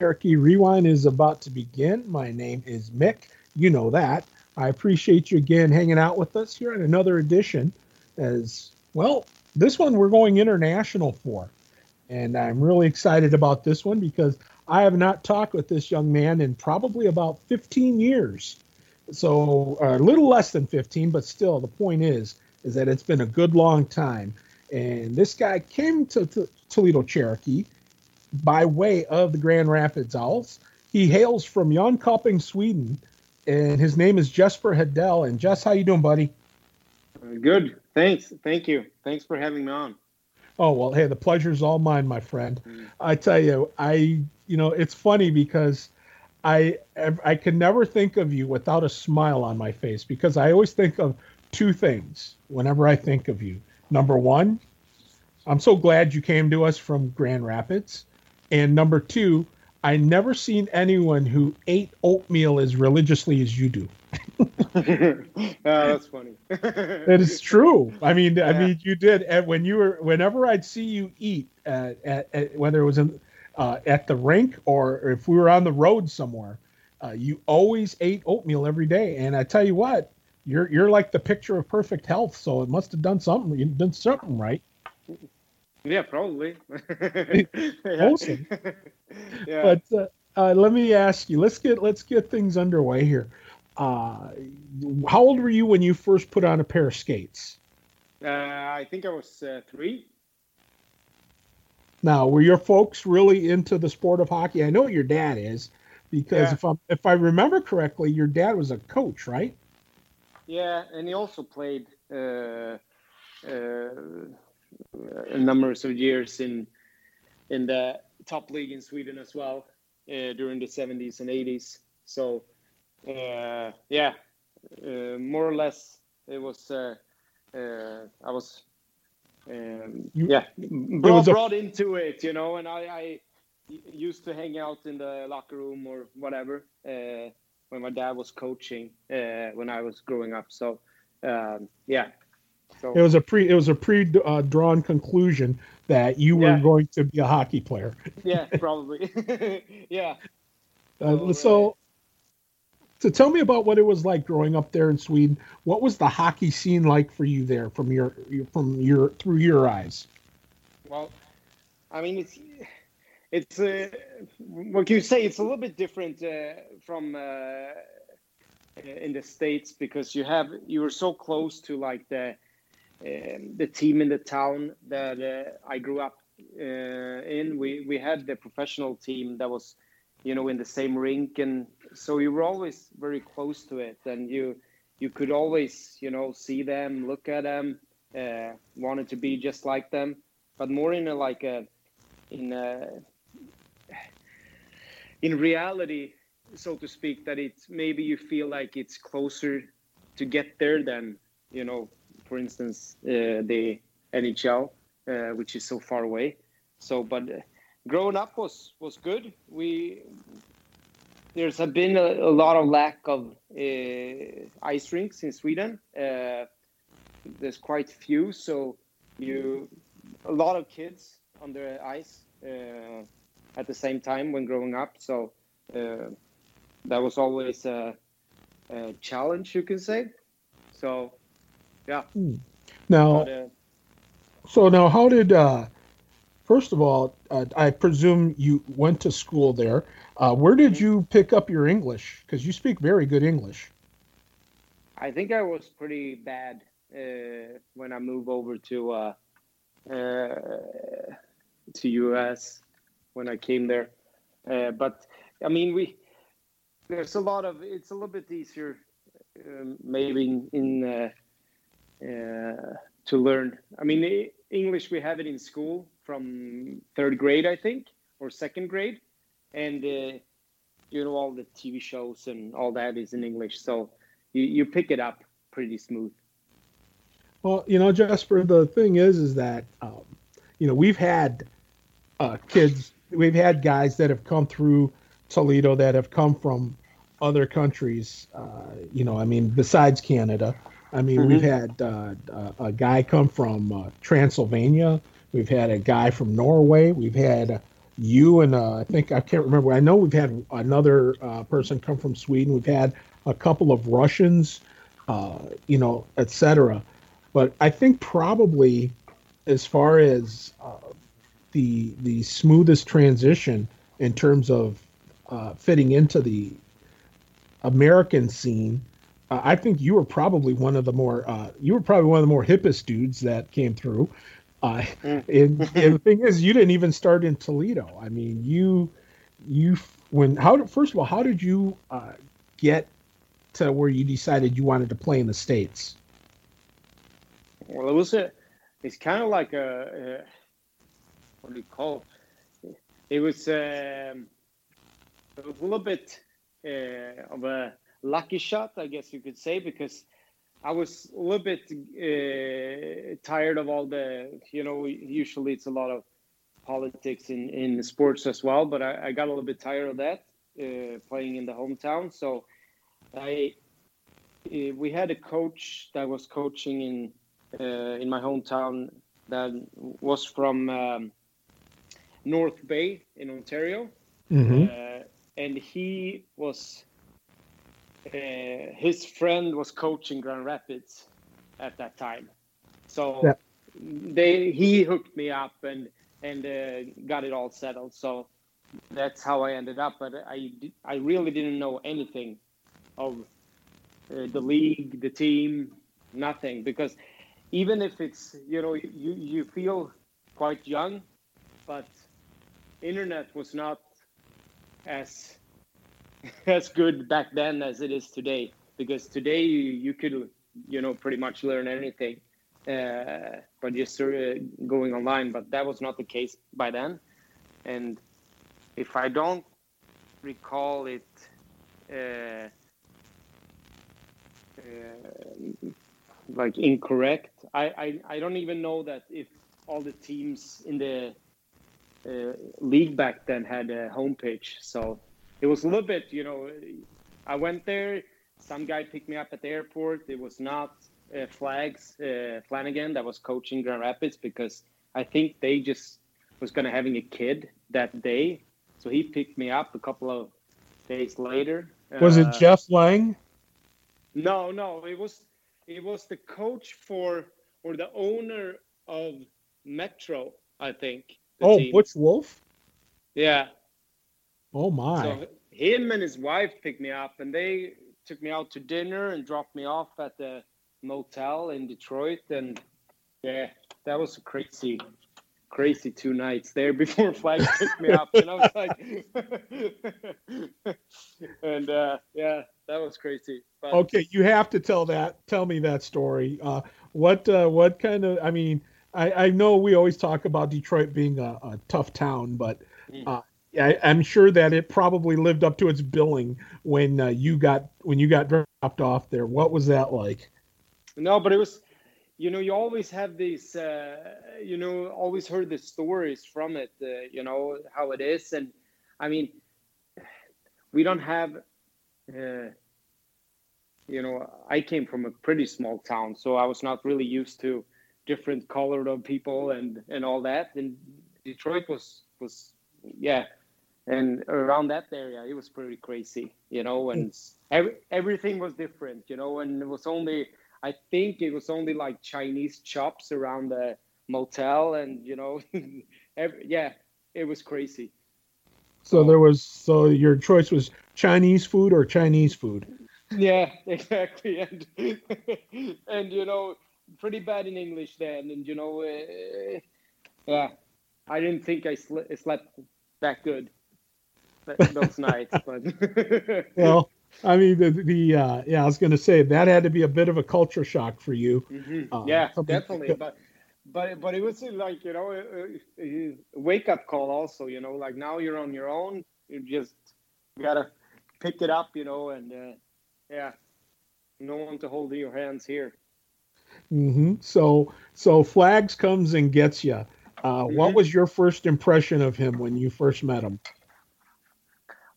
Cherokee Rewind is about to begin. My name is Mick. You know that. I appreciate you again hanging out with us here on another edition. As well, this one we're going international for. And I'm really excited about this one because I have not talked with this young man in probably about 15 years. So a little less than 15, but still, the point is, is that it's been a good long time. And this guy came to, to Toledo Cherokee by way of the Grand Rapids Owls. He hails from Jönköping, Sweden, and his name is Jesper Hedell. And Jess, how you doing, buddy? Good. Thanks. Thank you. Thanks for having me on. Oh well, hey, the pleasure's all mine, my friend. Mm. I tell you, I you know it's funny because I I can never think of you without a smile on my face because I always think of two things whenever I think of you. Number one, I'm so glad you came to us from Grand Rapids. And number two, I never seen anyone who ate oatmeal as religiously as you do. oh, that's funny. it is true. I mean, yeah. I mean, you did. And when you were, whenever I'd see you eat, at, at, at whether it was in uh, at the rink or if we were on the road somewhere, uh, you always ate oatmeal every day. And I tell you what, you're you're like the picture of perfect health. So it must have done something. You done something right. Yeah, probably. awesome. yeah. But uh, uh, let me ask you. Let's get let's get things underway here. Uh, how old were you when you first put on a pair of skates? Uh, I think I was uh, three. Now, were your folks really into the sport of hockey? I know your dad is, because yeah. if I if I remember correctly, your dad was a coach, right? Yeah, and he also played uh, uh, a number of years in in the top league in Sweden as well uh, during the 70s and 80s. So uh, yeah, uh, more or less it was. Uh, uh, I was um, yeah brought, a... brought into it, you know, and I, I, used to hang out in the locker room or whatever uh, when my dad was coaching when I was growing up. So um, yeah, so it was a pre it was a pre uh, drawn conclusion that you yeah. were going to be a hockey player. yeah, probably. yeah. Uh, so, so tell me about what it was like growing up there in Sweden. What was the hockey scene like for you there, from your from your through your eyes? Well, I mean, it's it's uh, what can you say? It's a little bit different uh, from uh, in the states because you have you were so close to like the the team in the town that uh, I grew up uh, in. We we had the professional team that was, you know, in the same rink, and so you were always very close to it, and you you could always, you know, see them, look at them, uh, wanted to be just like them, but more in a like a in a in reality so to speak that it's maybe you feel like it's closer to get there than you know for instance, uh, the NHL, uh, which is so far away. So, but uh, growing up was was good. We there's been a, a lot of lack of ice rinks in Sweden. there's quite few, so you a lot of kids on the ice uh, at the same time when growing up. So uh, that was always a, a, challenge, you can say. So yeah. Hmm. Now, but, uh, so now, how did? Uh, first of all, uh, I presume you went to school there. Uh, where did mm-hmm. you pick up your English? Because you speak very good English. I think I was pretty bad uh, when I moved over to uh, to US when I came there. but I mean, we there's a lot of it's a little bit easier um, maybe in, in uh, to learn. I mean, English we have it in school from third grade, I think, or second grade, and uh, you know all the TV shows and all that is in English, so you you pick it up pretty smooth. Well, you know, Jasper, the thing is, is that um, you know we've had uh, kids, we've had guys that have come through Toledo that have come from other countries. Uh, you know, I mean, besides Canada, I mean, mm-hmm. we've had uh, uh, a guy come from uh, Transylvania. We've had a guy from Norway. We've had you and uh, I think I can't remember. I know we've had another uh, person come from Sweden. We've had a couple of Russians, uh, you know, etc. But I think probably as far as uh, the the smoothest transition in terms of uh, fitting into the American scene, uh, I think you were probably one of the more uh, you were probably one of the more hippest dudes that came through. Uh, mm. and, and, the thing is, you didn't even start in Toledo. I mean, you you when how first of all, how did you uh, get to where you decided you wanted to play in the states? Well, it was a it's kind of like a, a what do you call it? It was, um, it was a little bit uh, of a lucky shot, I guess you could say, because I was a little bit uh, tired of all the, you know, usually it's a lot of politics in, in sports as well, but I, I got a little bit tired of that uh, playing in the hometown. So I, uh, we had a coach that was coaching in uh, in my hometown that was from um, North Bay in Ontario, mm-hmm. uh, and he was uh, his friend was coaching Grand Rapids at that time, so yeah. they he hooked me up and and uh, got it all settled. So that's how I ended up. But I I really didn't know anything of uh, the league, the team, nothing because even if it's you know you you feel quite young, but internet was not as as good back then as it is today because today you, you could you know pretty much learn anything uh, by just uh, going online but that was not the case by then and if i don't recall it uh, uh like incorrect. I, I, I don't even know that if all the teams in the uh, league back then had a homepage. So it was a little bit, you know, I went there. Some guy picked me up at the airport. It was not uh, Flags uh, Flanagan that was coaching Grand Rapids because I think they just was going to having a kid that day. So he picked me up a couple of days later. Was it uh, Jeff Lang? No, no, it was it was the coach for or the owner of Metro, I think. Oh, team. Butch Wolf. Yeah. Oh my. So him and his wife picked me up, and they took me out to dinner and dropped me off at the motel in Detroit, and yeah, that was a crazy, crazy two nights there before flight picked me up, and I was like, and uh, yeah, that was crazy. But, okay, you have to tell that. Tell me that story. Uh, what uh, what kind of? I mean, I, I know we always talk about Detroit being a, a tough town, but mm. I, am sure that it probably lived up to its billing when uh, you got when you got dropped off there. What was that like? No, but it was, you know, you always have these, uh, you know, always heard the stories from it. Uh, you know how it is, and I mean, we don't have uh, you know, I came from a pretty small town, so I was not really used to different colored of people and and all that. And Detroit was was yeah, and around that area it was pretty crazy, you know, and every, everything was different, you know, and it was only I think it was only like Chinese chops around the motel, and you know, every, yeah, it was crazy. So there was so your choice was Chinese food or Chinese food. Yeah, exactly, and and you know, pretty bad in English then, and you know, uh, yeah, I didn't think I sl- slept that good those nights, but well. I mean, the, the uh, yeah, I was going to say that had to be a bit of a culture shock for you. Mm-hmm. Uh, yeah, definitely. But but but it was like you know a, a wake up call also. You know, like now you're on your own. You just gotta pick it up. You know, and uh, yeah, no one to hold your hands here. Mm-hmm. So so Flags comes and gets you. Uh, mm-hmm. What was your first impression of him when you first met him?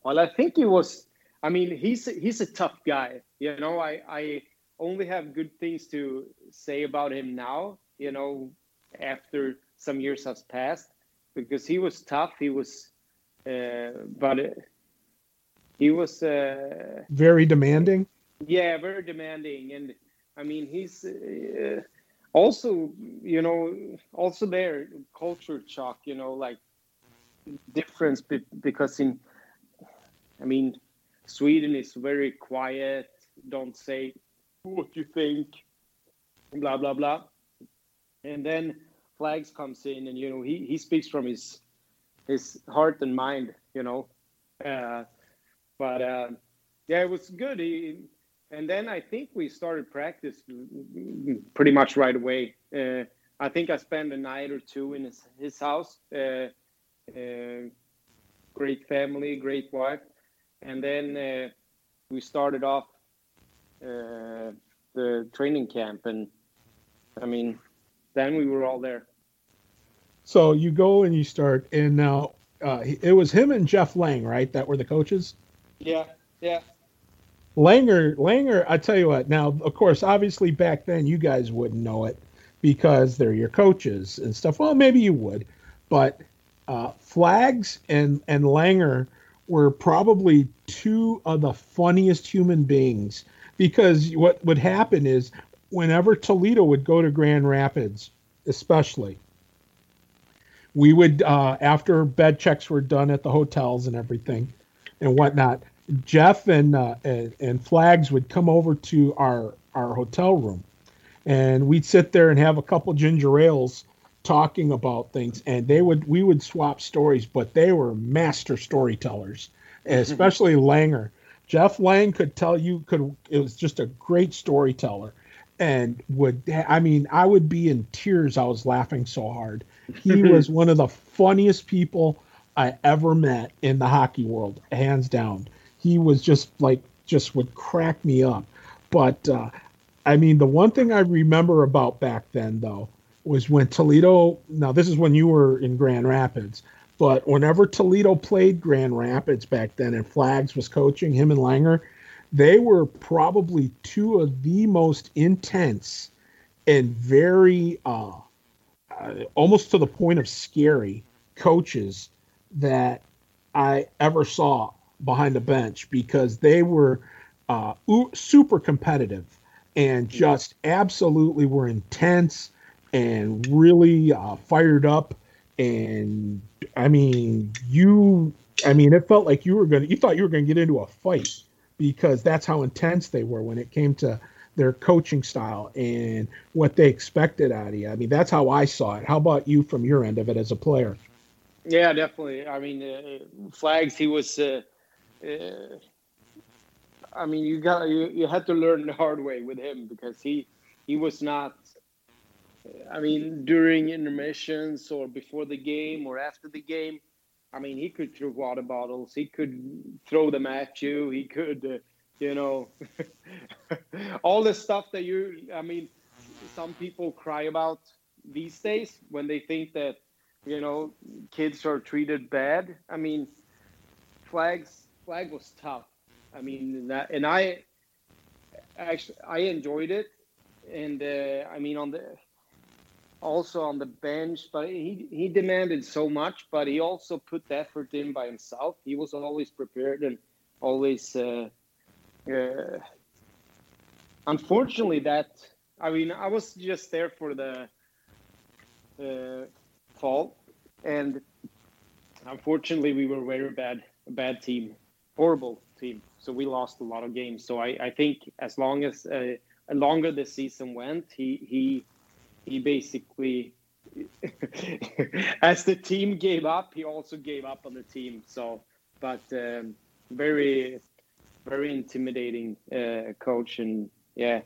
Well, I think he was. I mean, he's he's a tough guy. You know, I I only have good things to say about him now. You know, after some years has passed, because he was tough. He was uh, but uh, he was uh, very demanding. Yeah, very demanding, and I mean he's uh, also you know also there culture shock. You know, like difference be- because in I mean Sweden is very quiet. Don't say what you think. Blah blah blah. And then Flags comes in, and you know he he speaks from his his heart and mind. You know, uh, but uh, yeah, it was good. He, and then I think we started practice pretty much right away. Uh, I think I spent a night or two in his, his house. Uh, uh, great family, great wife, and then uh, we started off uh, the training camp, and I mean, then we were all there. So you go and you start, and now uh, it was him and Jeff Lang, right? That were the coaches. Yeah, yeah. Langer, Langer. I tell you what. Now, of course, obviously back then you guys wouldn't know it because they're your coaches and stuff. Well, maybe you would, but uh, Flags and and Langer were probably two of the funniest human beings because what would happen is whenever Toledo would go to Grand Rapids, especially, we would uh, after bed checks were done at the hotels and everything and whatnot. Jeff and, uh, and and Flags would come over to our our hotel room, and we'd sit there and have a couple ginger ales talking about things and they would we would swap stories but they were master storytellers especially langer. Jeff lang could tell you could it was just a great storyteller and would i mean i would be in tears. I was laughing so hard. He was one of the funniest people i ever met in the hockey world hands down. He was just like just would crack me up. But uh, i mean the one thing i remember about back then though was when Toledo. Now this is when you were in Grand Rapids, but whenever Toledo played Grand Rapids back then, and Flags was coaching him and Langer, they were probably two of the most intense and very uh, uh, almost to the point of scary coaches that I ever saw behind the bench because they were uh, super competitive and just absolutely were intense and really uh, fired up. And I mean, you, I mean, it felt like you were going to, you thought you were going to get into a fight because that's how intense they were when it came to their coaching style and what they expected out of you. I mean, that's how I saw it. How about you from your end of it as a player? Yeah, definitely. I mean, uh, flags. He was. Uh, uh, I mean, you got you, you had to learn the hard way with him because he he was not I mean, during intermissions or before the game or after the game, I mean, he could throw water bottles. He could throw them at you. He could, uh, you know, all the stuff that you. I mean, some people cry about these days when they think that, you know, kids are treated bad. I mean, flags flag was tough. I mean, that, and I actually I enjoyed it, and uh, I mean on the also on the bench, but he he demanded so much, but he also put the effort in by himself. He was always prepared and always. Uh, uh, unfortunately, that I mean, I was just there for the uh, fall, and unfortunately, we were very bad, a bad team, horrible team. So we lost a lot of games. So I, I think as long as uh, longer the season went, he he he basically as the team gave up he also gave up on the team. So but um, very very intimidating uh, coach and yeah.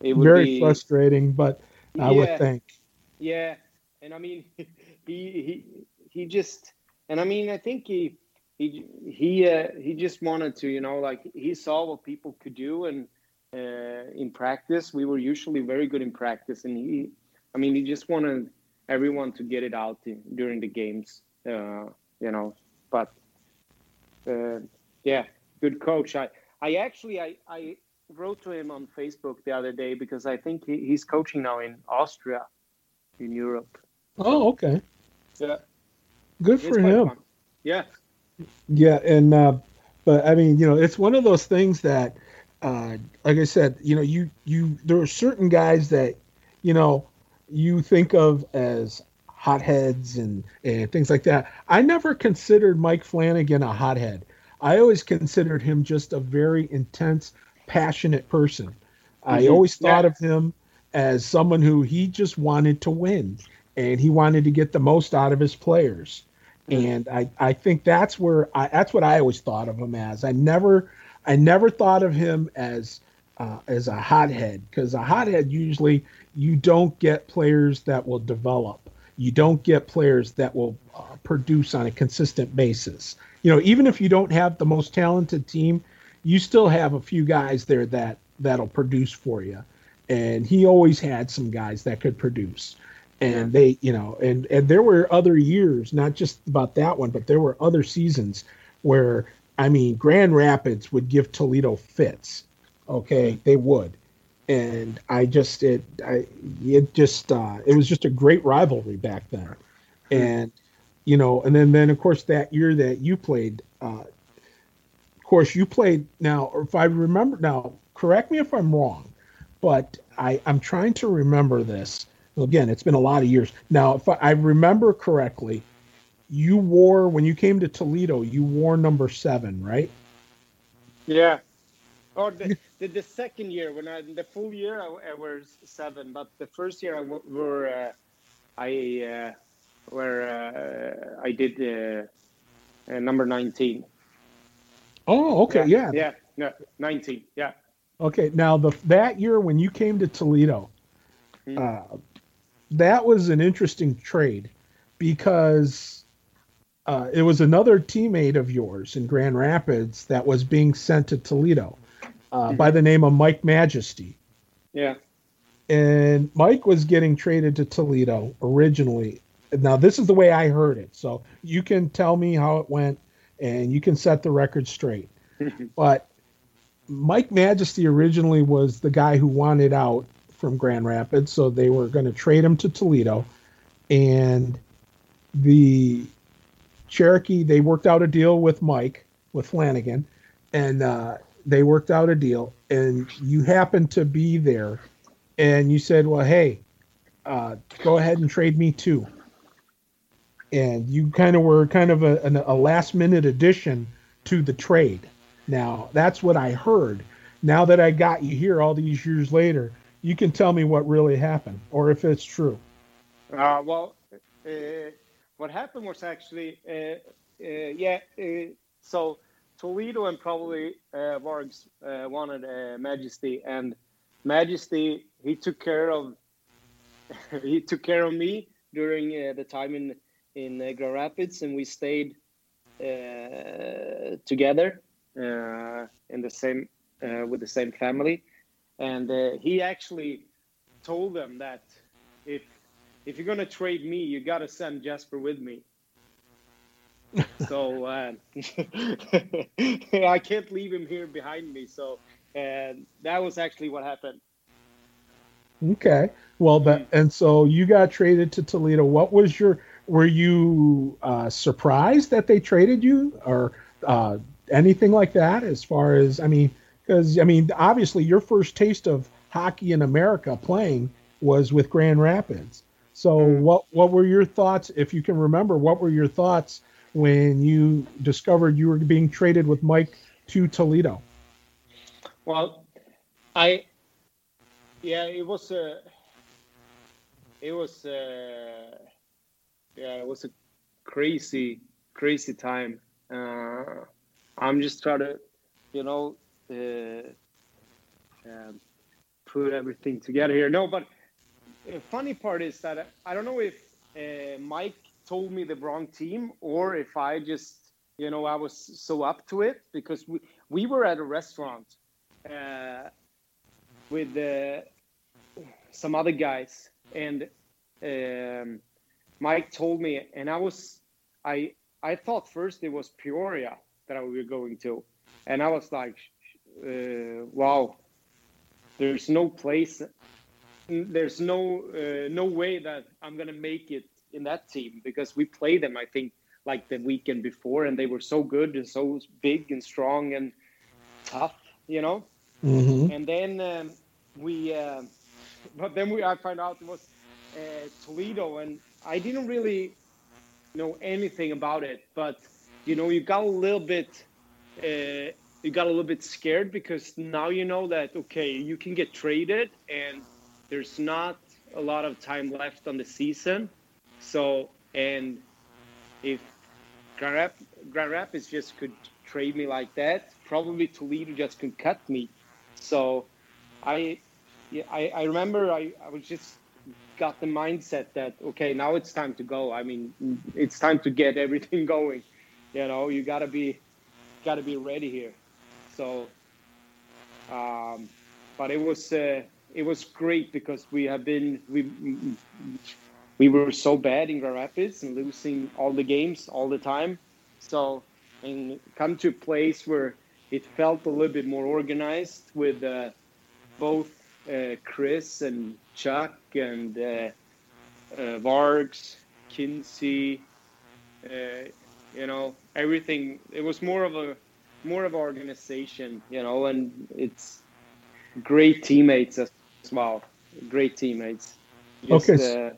It would very be, frustrating but i yeah, would think. Yeah. And i mean he he he just and i mean i think he he he uh, he just wanted to you know like he saw what people could do and in practice. We were usually very good in practice, and he, I mean, he just wanted everyone to get it out in, during the games, uh, you know. But uh, yeah, good coach. I, I actually, I, I wrote to him on Facebook the other day because I think he, he's coaching now in Austria, in Europe. Oh, okay. Yeah. Good for him. Fun. Yeah. Yeah, and uh, but I mean, you know, it's one of those things that, uh, like I said, you know, you you there are certain guys that, you know, you think of as hotheads and and things like that. I never considered Mike Flanagan a hothead. I always considered him just a very intense, passionate person. Mm-hmm. I always thought yeah. of him as someone who he just wanted to win and he wanted to get the most out of his players. Mm-hmm. And I, I think that's where I, that's what I always thought of him as. I never I never thought of him as uh, as a hothead because a hothead usually you don't get players that will develop. You don't get players that will uh, produce on a consistent basis. You know, even if you don't have the most talented team, you still have a few guys there that that'll produce for you. And he always had some guys that could produce. And they, you know, and and there were other years, not just about that one, but there were other seasons where I mean, Grand Rapids would give Toledo fits. Okay, they would and I just it I it just uh, it was just a great rivalry back then, and you know, and then then of course that year that you played, uh, of course you played now. If I remember now, correct me if I'm wrong, but I I'm trying to remember this. Again, it's been a lot of years now. If I, I remember correctly, you wore when you came to Toledo, you wore number seven, right? Yeah. Or the, the, the, second year when I the full year I, I was seven, but the first year I were uh, I uh, where uh, I did uh, uh, number nineteen. Oh, okay, yeah, yeah, yeah, nineteen, yeah. Okay, now the that year when you came to Toledo, mm. that was an interesting trade because uh, it was another teammate of yours in Grand Rapids that was being sent to Toledo uh, mm-hmm. by the name of Mike Majesty. Yeah. And Mike was getting traded to Toledo originally. Now, this is the way I heard it. So you can tell me how it went and you can set the record straight. but Mike Majesty originally was the guy who wanted out from Grand Rapids. So they were going to trade him to Toledo. And the Cherokee, they worked out a deal with Mike, with Flanagan. And uh, they worked out a deal and you happened to be there and you said, well, hey, uh, go ahead and trade me too. And you kind of were kind of a, a last minute addition to the trade. Now, that's what I heard. Now that I got you here all these years later, you can tell me what really happened or if it's true. Uh, well, uh, what happened was actually, uh, uh, yeah, uh, so Toledo and probably uh, Vargs uh, wanted uh, Majesty, and Majesty he took care of he took care of me during uh, the time in in uh, Grand Rapids, and we stayed uh, together uh, in the same with the same family. And he actually told them that if if you're gonna trade me, you gotta send Jasper with me so uh, I can't leave him here behind me. So and that was actually what happened. Okay. Well, that mm-hmm. and so you got traded to Toledo. What was your? Were you uh, surprised that they traded you, or uh, anything like that? As far as I mean, because I mean, obviously, your first taste of hockey in America playing was with Grand Rapids. So, mm-hmm. what what were your thoughts, if you can remember? What were your thoughts when you discovered you were being traded with Mike to Toledo? Well, I yeah, it was a it was a, yeah, it was a crazy crazy time. Uh, I'm just trying to, you know, uh, uh, put everything together here. No, but the funny part is that I don't know if uh, Mike told me the wrong team or if I just, you know, I was so up to it because we, we were at a restaurant uh, with uh, some other guys and um, Mike told me, and I was, I, I thought first it was Peoria that we were going to, and I was like, uh, wow, there's no place, there's no, uh, no way that I'm gonna make it in that team because we played them, I think, like the weekend before, and they were so good and so big and strong and tough, you know. Mm-hmm. And then um, we, uh, but then we I found out it was uh, Toledo, and I didn't really know anything about it, but you know, you got a little bit. Uh, you got a little bit scared because now you know that okay, you can get traded and there's not a lot of time left on the season. So and if Grand, Rap- Grand Rapids just could trade me like that, probably Toledo just could cut me. So I I, I remember I, I was just got the mindset that okay now it's time to go. I mean it's time to get everything going. You know you gotta be gotta be ready here. So, um, but it was uh, it was great because we have been we we were so bad in Grand Rapids and losing all the games all the time. So, and come to a place where it felt a little bit more organized with uh, both uh, Chris and Chuck and uh, uh, Vargs, Kinsey, uh, you know, everything. It was more of a more of an organization, you know, and it's great teammates as well. Great teammates. Just, okay. Uh,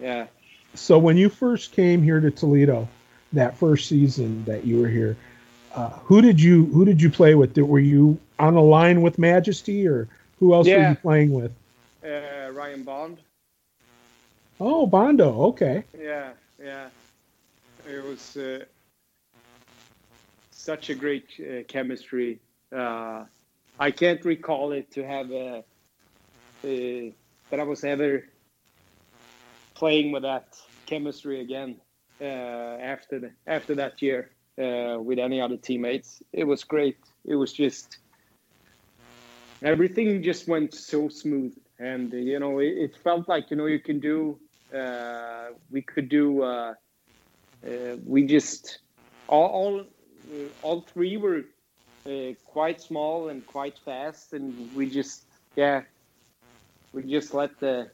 yeah. So when you first came here to Toledo, that first season that you were here, uh, who did you who did you play with? Were you on a line with Majesty, or who else yeah. were you playing with? Uh, Ryan Bond. Oh, Bondo. Okay. Yeah, yeah. It was uh, such a great uh, chemistry. Uh, I can't recall it to have a, a, that I was ever playing with that chemistry again uh, after the, after that year uh, with any other teammates. It was great. It was just everything just went so smooth, and you know it, it felt like you know you can do. Uh, we could do. Uh, uh, we just all, all all three were uh, quite small and quite fast, and we just yeah, we just let the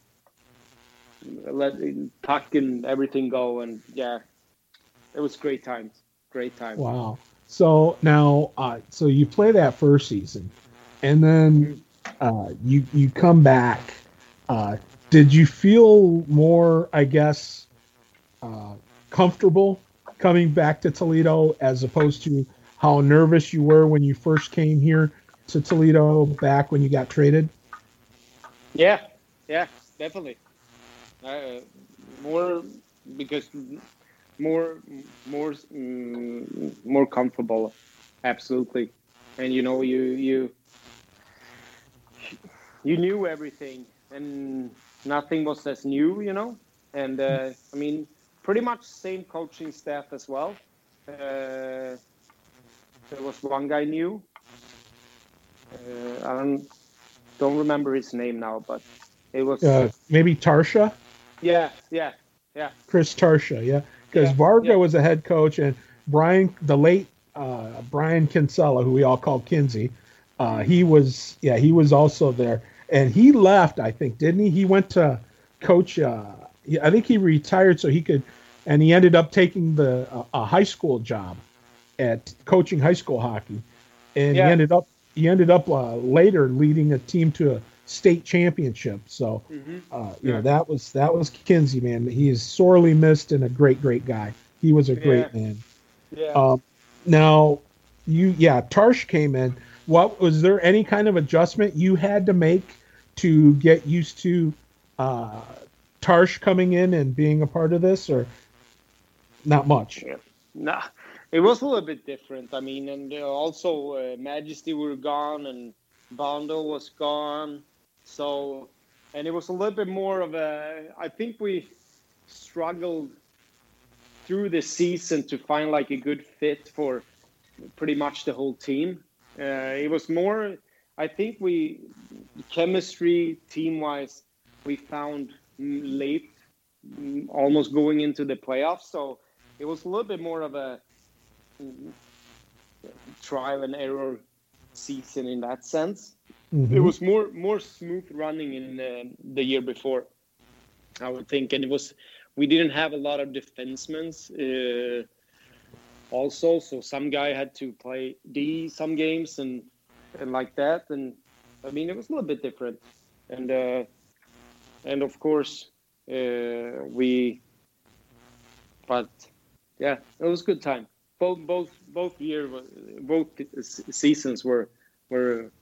let the puck and everything go, and yeah, it was great times. Great times. Wow. So now, uh, so you play that first season, and then uh, you you come back. Uh, did you feel more, I guess, uh, comfortable coming back to Toledo as opposed to how nervous you were when you first came here to Toledo back when you got traded? Yeah, yeah, definitely. Uh, more because more more mm, more comfortable, absolutely. And you know, you you you knew everything, and nothing was as new, you know. And uh, I mean, pretty much same coaching staff as well. Uh, there was one guy new. Uh, I don't don't remember his name now, but it was uh, maybe Tarsha. Yeah, yeah, yeah. Chris Tarsha, yeah, because Yeah, Varga yeah. was a head coach, and Brian, the late uh, Brian Kinsella, who we all call Kinsey, uh, he was, yeah, he was also there, and he left, I think, didn't he? He went to coach. Uh, he- I think he retired so he could, and he ended up taking the uh, a high school job at coaching high school hockey, and Yeah. he ended up he ended up uh, later leading a team to a state championship. So hmm uh, you know that was that was Kinsey, man. He is sorely missed and a great, great guy. He was a great Yeah. man. Yeah. Um, now, you yeah, Tarsh came in. What was there any kind of adjustment you had to make to get used to uh, Tarsh coming in and being a part of this, or not much? Yeah. Nah, it was a little bit different. I mean, and uh, also uh, Majesty were gone and Bondo was gone, so and it was a little bit more of a. I think we struggled through the season to find like a good fit for pretty much the whole team. Uh, it was more. I think we chemistry team wise we found late, mm, almost going into the playoffs. So it was a little bit more of a trial and error season in that sense. Mhm. It was more more smooth running in the, the year before, I would think, and it was we didn't have a lot of defensemen. Uh, also, so some guy had to play D some games and and like that. And I mean, it was a little bit different. And uh, and of course, uh, we. But yeah, it was a good time. Both both both year both seasons were were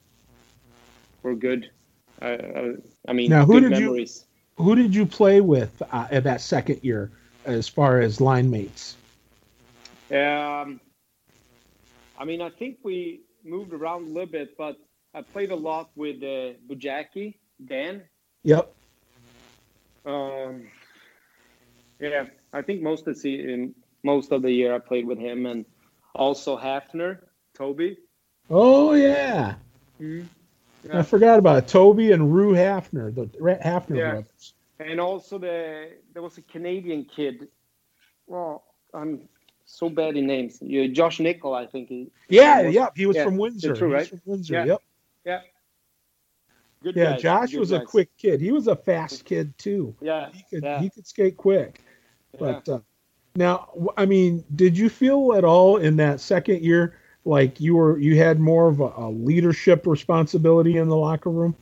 were good. I, I mean, now, who did memories. You, who did you play with uh, at that second year, as far as line mates? Um, I mean, I think we moved around a little bit, but I played a lot with uh, Bujaki, Dan. Yep. Um, yeah, I think most of the most of the year I played with him, and also Hafner, Toby. Oh yeah. Mm-hmm. yeah. I forgot about it. Toby and Rue Hafner, the Hafner yeah. brothers. And also the there was a Canadian kid. Well, I'm so bad in names. You, Josh Nickel, I think. He, yeah, he yeah, he was yeah. from Windsor. True, right? from Windsor. Yeah. Yep. Yeah. Good yeah, guys. Josh Good was guys. a quick kid. He was a fast kid too. Yeah, he could yeah. he could skate quick. But uh, now, I mean, did you feel at all in that second year like you were you had more of a, a leadership responsibility in the locker room?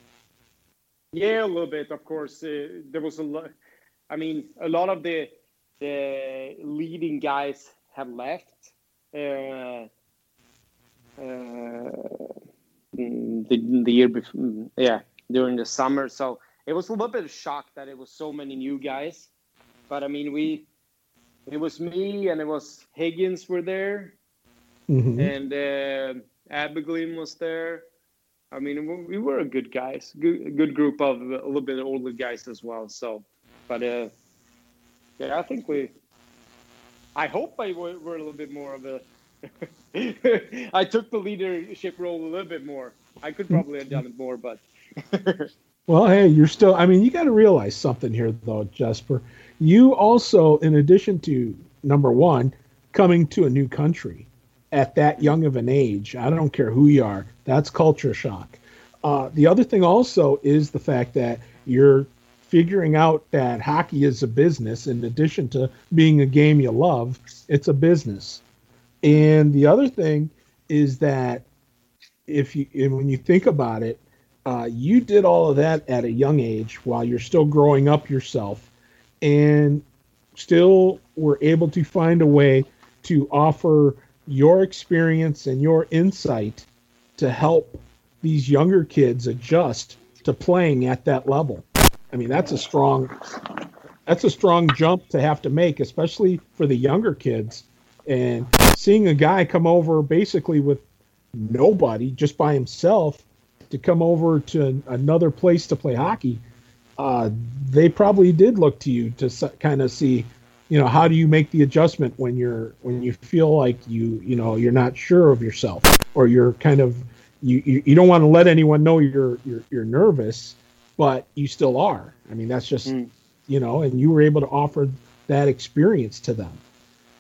Yeah, a little bit. Of course, uh, there was a lot. I mean, a lot of the the leading guys have left. Uh, uh, the, the year before, yeah, during the summer. So it was a little bit of shock that it was so many new guys. But I mean, we, it was me and it was Higgins were there, mm-hmm. and uh, Abigail was there. I mean, we were a good guys, good, good group of a little bit older guys as well. So, but uh, yeah, I think we I hope I were, were a little bit more of a. I took the leadership role a little bit more. I could probably have done it more, but. well, hey, you're still. I mean, you got to realize something here, though, Jesper. You also, in addition to number one, coming to a new country at that young of an age, I don't care who you are, that's culture shock. Uh, the other thing also is the fact that you're figuring out that hockey is a business. In addition to being a game you love it's a business. And the other thing is that if you when you think about it uh, you did all of that at a young age while you're still growing up yourself and still were able to find a way to offer your experience and your insight to help these younger kids adjust to playing at that level I mean, that's a strong that's a strong jump to have to make, especially for the younger kids. And seeing a guy come over basically with nobody, just by himself, to come over to another place to play hockey, uh, they probably did look to you to kind of see, you know, how do you make the adjustment when you're when you feel like you you know you're not sure of yourself or you're kind of you you, you don't want to let anyone know you're you're, you're nervous but you still are. I mean, that's just mm. you know, and you were able to offer that experience to them.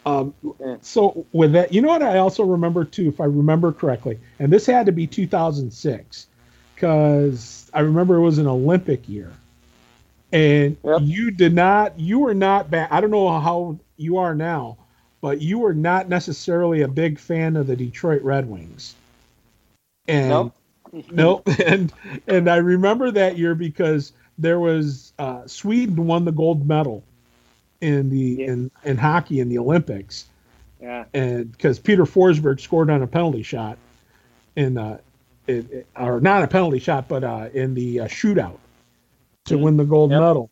Um, so with that, you know what I also remember too, if I remember correctly, and this had to be 2006 because I remember it was an Olympic year, and yep. you did not, you were not bad. I don't know how you are now, but you were not necessarily a big fan of the Detroit Red Wings. And nope nope. And and I remember that year because there was uh, Sweden won the gold medal in the yeah. in in hockey in the Olympics. Yeah. And because Peter Forsberg scored on a penalty shot in uh, it, it, or not a penalty shot, but uh, in the uh, shootout to win the gold yep. medal.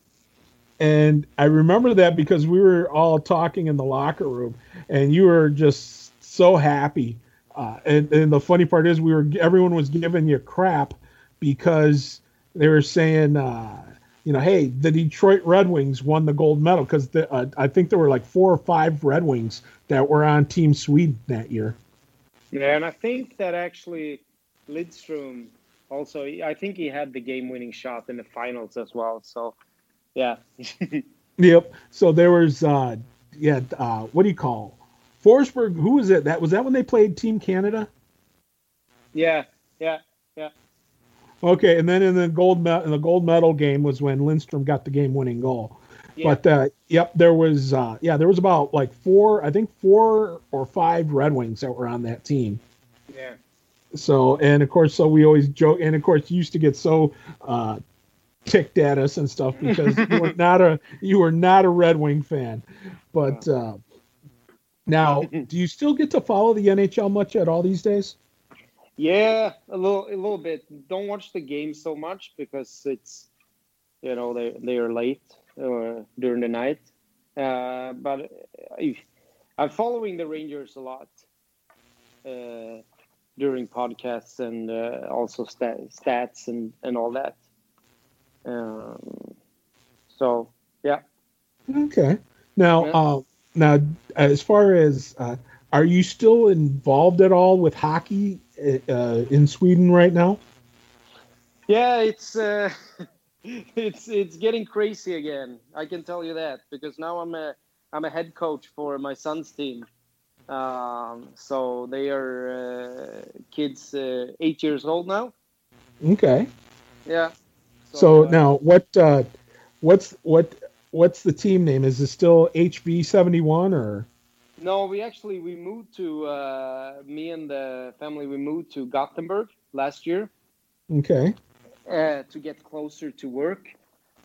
And I remember that because we were all talking in the locker room, and you were just so happy uh, and, and the funny part is, we were everyone was giving you crap because they were saying, uh, you know, hey, the Detroit Red Wings won the gold medal because uh, I think there were like four or five Red Wings that were on Team Sweden that year. Yeah, and I think that actually Lidstrom also, I think he had the game-winning shot in the finals as well. So, yeah. yep. So there was, uh, yeah, uh, what do you call Forsberg, who was it? That was that when they played Team Canada? Yeah, yeah, yeah. Okay, and then in the gold me- in the gold medal game was when Lindstrom got the game winning goal. Yeah. But uh, yep, there was uh, yeah, there was about like four, I think four or five Red Wings that were on that team. Yeah. So and of course, so we always joke, and of course, you used to get so uh, ticked at us and stuff because you were not a you were not a Red Wing fan. But uh, now, do you still get to follow the NHL much at all these days? Yeah, a little, a little bit. Don't watch the game so much because it's, you know, they they are late uh, during the night. Uh, but I, I'm following the Rangers a lot uh, during podcasts and uh, also stat, stats and and all that. Um, so yeah. Okay. Now, yeah. Uh, now, as far as uh, are you still involved at all with hockey uh, in Sweden right now? Yeah, it's uh, it's it's getting crazy again. I can tell you that because now I'm a I'm a head coach for my son's team. Um, so they are uh, kids uh, eight years old now. Okay. Yeah. So, so uh, now what uh, what's what what's the team name? Is it still HV seventy one or? No, we actually we moved to uh, me and the family. We moved to Gothenburg last year. Okay. Uh, to get closer to work.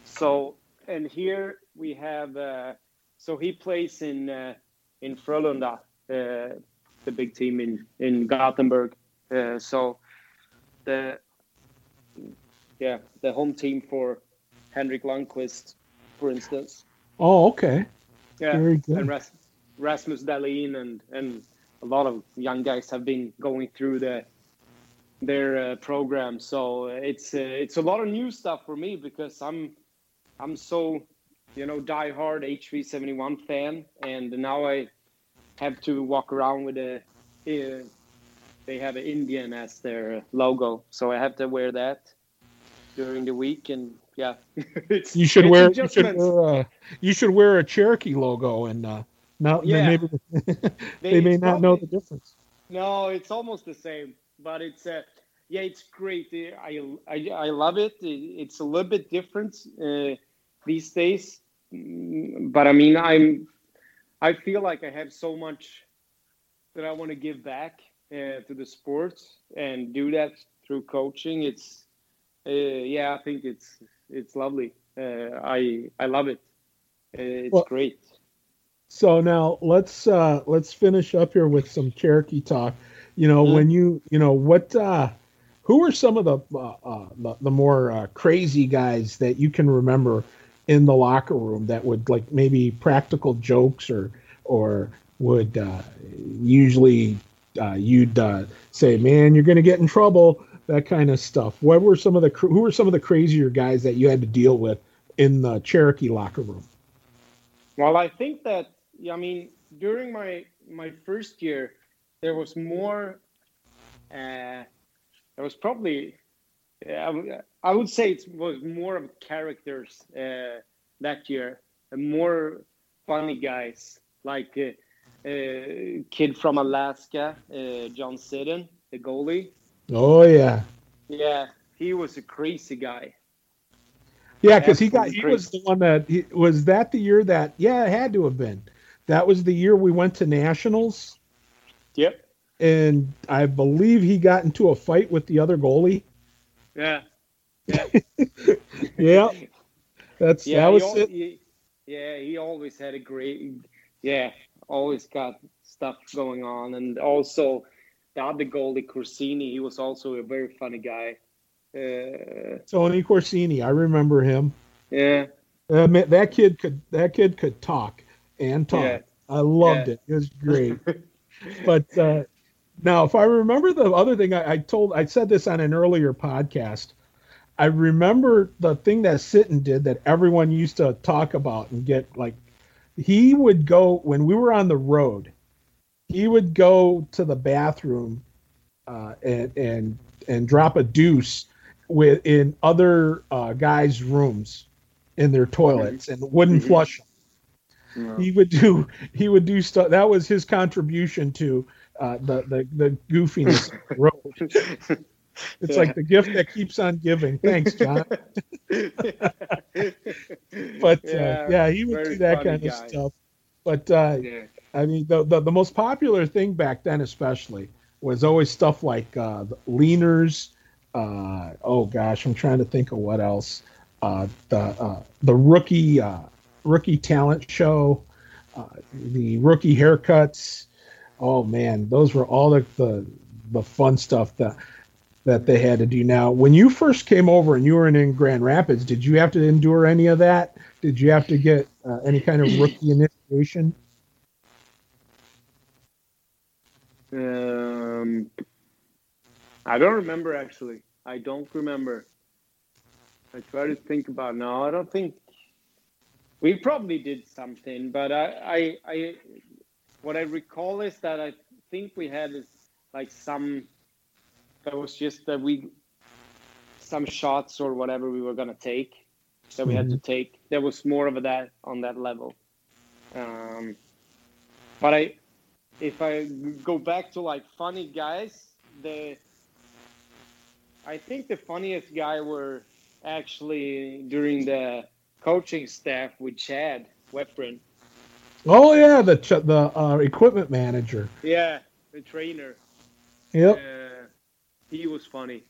So and here we have. Uh, so he plays in uh, in Frölunda, the big team in in Gothenburg. Uh, so the yeah the home team for Henrik Lundqvist, for instance. Oh, okay. Yeah, Very good. and Rasmus Dahlin and and a lot of young guys have been going through the their uh, program. So it's uh, it's a lot of new stuff for me because I'm I'm so you know diehard HV71 fan, and now I have to walk around with a. Uh, they have an Indian as their logo, so I have to wear that during the week, and yeah, it's you should wear you should wear, uh, you should wear a Cherokee logo and uh, now yeah. maybe they, may not know the difference. No, it's almost the same, but it's uh, yeah, it's great. I I, I love it. It's a little bit different uh, these days, mm, but I mean, I'm I feel like I have so much that I want to give back uh, to the sports and do that through coaching. It's uh, yeah, I think it's it's lovely. Uh, I I love it. Uh, it's well, great. So now let's uh, let's finish up here with some Cherokee talk. You know, mm-hmm. when you you know what uh, who are some of the uh, uh the, the, more uh, crazy guys that you can remember in the locker room that would like maybe practical jokes or or would uh, usually uh, you'd uh, say, "Man, you're going to get in trouble." That kind of stuff. What were some of the who were some of the crazier guys that you had to deal with in the Cherokee locker room? Well, I think that I mean, during my my first year, there was more. Uh, there was probably, uh, I would say it was more of characters uh, that year, more funny guys like a uh, uh, kid from Alaska, uh, John Siddon, the goalie. Oh yeah. Yeah, he was a crazy guy. Yeah, because he got he was the one that he, was that the year that yeah it had to have been that was the year we went to nationals. Yep. And I believe he got into a fight with the other goalie. Yeah. Yeah. yeah. That's yeah, that was he, it. He, yeah, he always had a great yeah, always got stuff going on and also the other goalie Corsini, he was also a very funny guy. Uh, Tony Corsini, I remember him. Yeah. Uh, that kid could that kid could talk and talk. Yeah. I loved yeah. it. It was great. but uh, now, if I remember the other thing I, I, told, I said this on an earlier podcast. I remember the thing that Sitton did that everyone used to talk about and get like. He would go when we were on the road. He would go to the bathroom uh, and and and drop a deuce with in other uh, guys' rooms in their toilets and wouldn't mm-hmm. flush them he would do he would do stuff that was his contribution to uh, the, the the goofiness road It's like the gift that keeps on giving. Thanks, John. but yeah, uh, yeah, he would do that kind of stuff. But uh, yeah. I mean, the, the, the most popular thing back then, especially, was always stuff like uh, leaners. Uh, oh gosh, I'm trying to think of what else. Uh, the uh, the rookie uh, rookie talent show, uh, the rookie haircuts. Oh man, those were all the, the the fun stuff that that they had to do. Now, when you first came over and you were in in Grand Rapids, did you have to endure any of that? Did you have to get uh, any kind of rookie initiation? Um, I don't remember actually. I don't remember. I try to think about now. I don't think we probably did something, but I, I, I, what I recall is that I think we had is like some. That was just that we, some shots or whatever we were gonna take, that we had to mm-hmm. take. There was more of that on that level. Um, but I, if I go back to like funny guys, the I think the funniest guy were actually during the coaching staff with Chad Weprin. Oh yeah, the the uh, equipment manager. Yeah, the trainer. Yep. Uh, he was funny.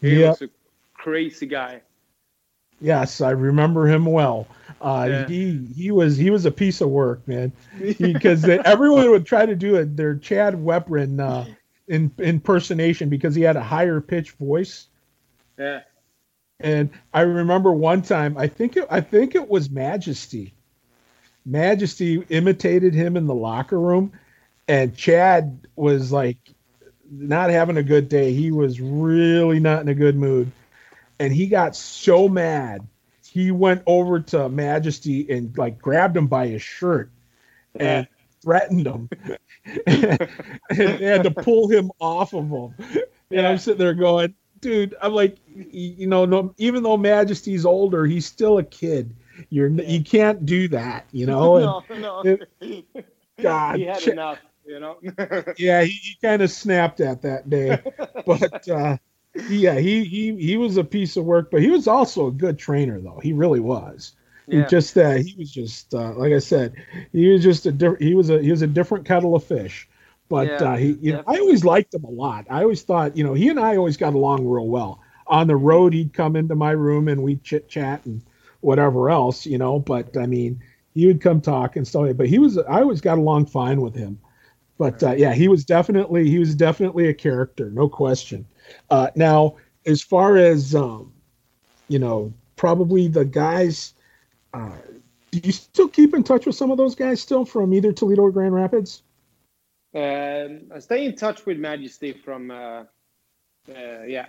He yep. was a crazy guy. Yes, I remember him well. Uh, yeah. He he was he was a piece of work, man. Because everyone would try to do it. Their Chad Weprin uh, in, impersonation because he had a higher pitch voice. Yeah. And I remember one time, I think it, I think it was Majesty. Majesty imitated him in the locker room, and Chad was like not having a good day. He was really not in a good mood, and he got so mad. He went over to Majesty and like grabbed him by his shirt and threatened him. and they had to pull him off of him. And. I'm sitting there going, dude, I'm like, you know, no, even though Majesty's older, he's still a kid. You're yeah. you can't do that, you know. No, no. It, God, he had ch- enough, you know. yeah, he, he kind of snapped at that day, but uh, yeah, he he he was a piece of work, but he was also a good trainer, though. He really was. Yeah. He just that uh, he was just uh, like I said, he was just a different. He was a he was a different kettle of fish. But yeah, uh, he, you know, I always liked him a lot. I always thought, you know, he and I always got along real well. On the road, he'd come into my room and we'd chit chat and whatever else, you know. But I mean, he would come talk and stuff. But he was, I always got along fine with him. But uh, yeah, he was definitely, he was definitely a character, no question. Uh, now, as far as, um, you know, probably the guys, uh, do you still keep in touch with some of those guys still from either Toledo or Grand Rapids? Um, I stay in touch with Majesty from, uh, uh, yeah.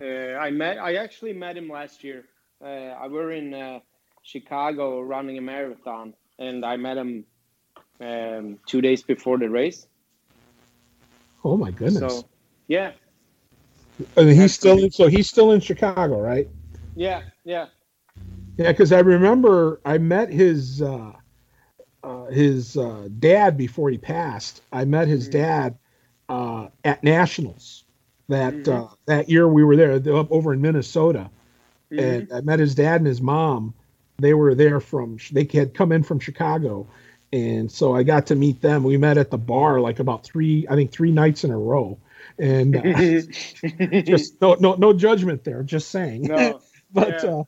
Uh, I met, I actually met him last year. Uh, I were in uh, Chicago running a marathon, and I met him um, two days before the race. Oh my goodness! So, yeah. And he's still in, so he's still in Chicago, right? Yeah, yeah. Yeah, because I remember I met his uh, uh, his uh, dad before he passed. I met his mm-hmm. dad uh, at Nationals that mm-hmm. Uh, that year we were there up over in Minnesota, mm-hmm. and I met his dad and his mom. They were there from they had come in from Chicago, and so I got to meet them. We met at the bar like about three, I think three nights in a row, and uh, just no no no judgment there, just saying. No. but yeah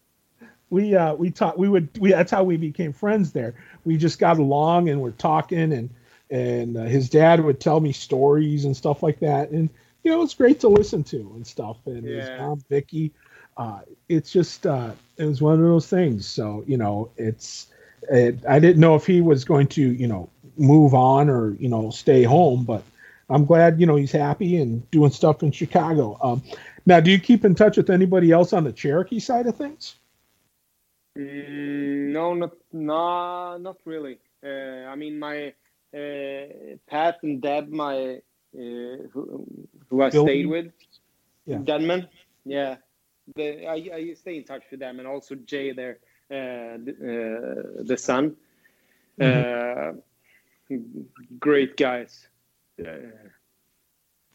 we uh we talked we would we that's how we became friends there. We just got along and we're talking and and uh, his dad would tell me stories and stuff like that. And you know it's great to listen to and stuff. And yeah. his mom Vicky uh it's just uh it was one of those things. So you know it's it, I didn't know if he was going to you know move on or you know stay home but I'm glad you know he's happy and doing stuff in Chicago. Um now do you keep in touch with anybody else on the Cherokee side of things Mm, no, not no, not really. Uh, I mean, my uh, Pat and Deb, my uh, who, who I stayed with, yeah. Denman. Yeah, the, I, I stay in touch with them, and also Jay there, uh, the, uh, the son. Mm-hmm. Uh, great guys.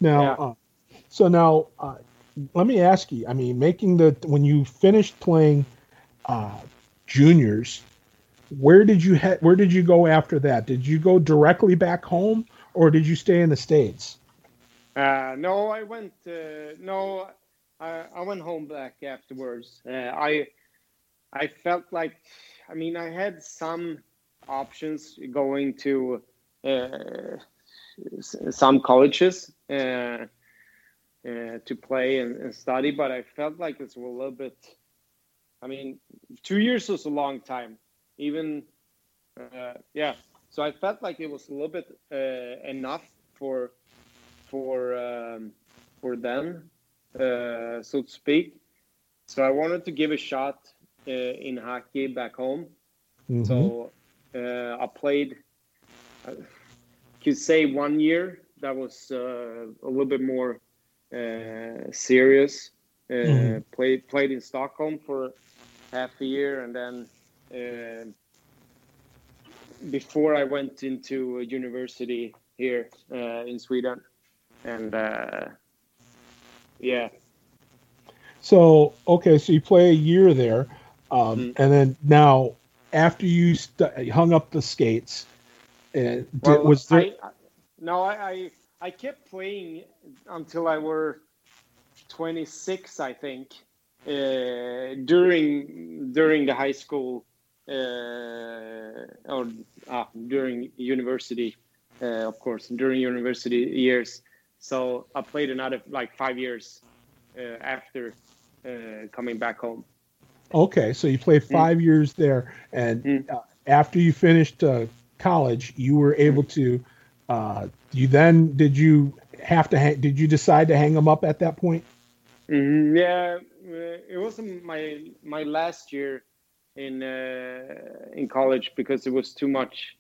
Now, yeah. so now let me ask you. I mean, making the when you finished playing uh, juniors, where did you head? Where did you go after that? Did you go directly back home, or did you stay in the states? Uh, no, I went. Uh, no, I, I went home back afterwards. Uh, I I felt like, I mean, I had some options going to uh, some colleges uh, uh, to play and, and, study, but I felt like it's a little bit. I mean, two years was a long time, even. Uh, yeah, so I felt like it was a little bit uh, enough for for um, for them, uh, so to speak. So I wanted to give a shot uh, in hockey back home. Mm-hmm. So uh, I played, I uh, could say one year that was uh, a little bit more serious. Mm-hmm. Played played in Stockholm for half a year, and then before I went into university here uh, in Sweden, and uh, yeah. So okay, so you play a year there. Um, mm. And then now, after you st- hung up the skates, and uh, well, was there? I, no, I, I, I kept playing until I were 26, I think. Uh, during during the high school uh, or uh, during university, uh, of course, during university years. So I played another like five years uh, after uh, coming back home. Okay, so you played mm. five mm. years there, and mm. uh, after you finished uh, college, you were able to. Uh, you then did you have to hang, did you decide to hang them up at that point? Mm, yeah, it wasn't my my last year in uh, in college because it was too much.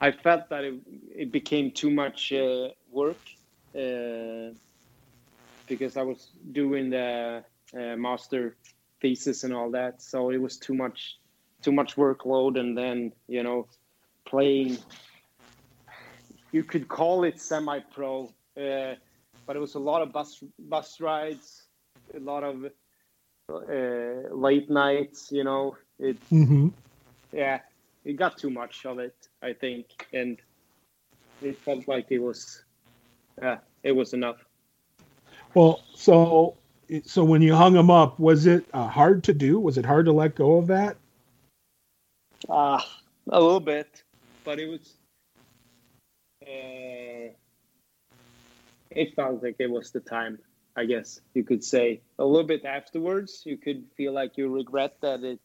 I felt that it, it became too much uh, work because I was doing the master thesis and all that. So it was too much, too much workload, and then you know, playing. You could call it semi-pro, uh, but it was a lot of bus bus rides, a lot of uh, late nights. You know, it. Mm-hmm. Yeah, it got too much of it, I think, and it felt like it was, yeah, it was enough. Well, so so when you hung them up, was it uh, hard to do? Was it hard to let go of that? Uh, a little bit, but it was. Uh, it felt like it was the time. I guess you could say a little bit afterwards. You could feel like you regret that it.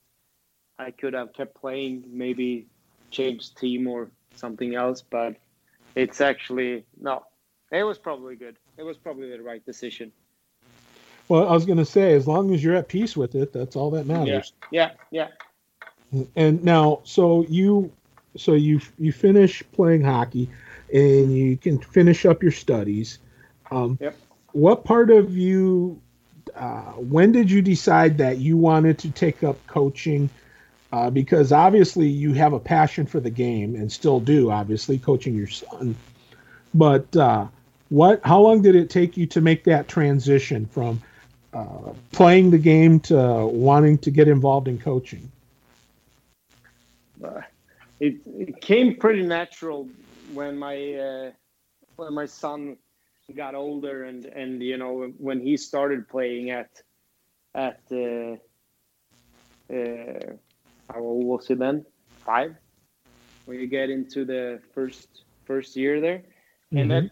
I could have kept playing, maybe changed team or something else, but it's actually no. It was probably good. It was probably the right decision. Well, I was going to say, as long as you're at peace with it, that's all that matters. Yeah, yeah. yeah. And now, so you, so you you finish playing hockey, and you can finish up your studies. Um, yep. What part of you? Uh, when did you decide that you wanted to take up coaching? Uh, because obviously you have a passion for the game and still do, obviously coaching your son. But uh, what? How long did it take you to make that transition from uh, playing the game to wanting to get involved in coaching? Uh, it, it, came pretty natural when my uh, when my son got older and and you know when he started playing at at uh, uh, how old was he then five when you get into the first first year there mm-hmm. and then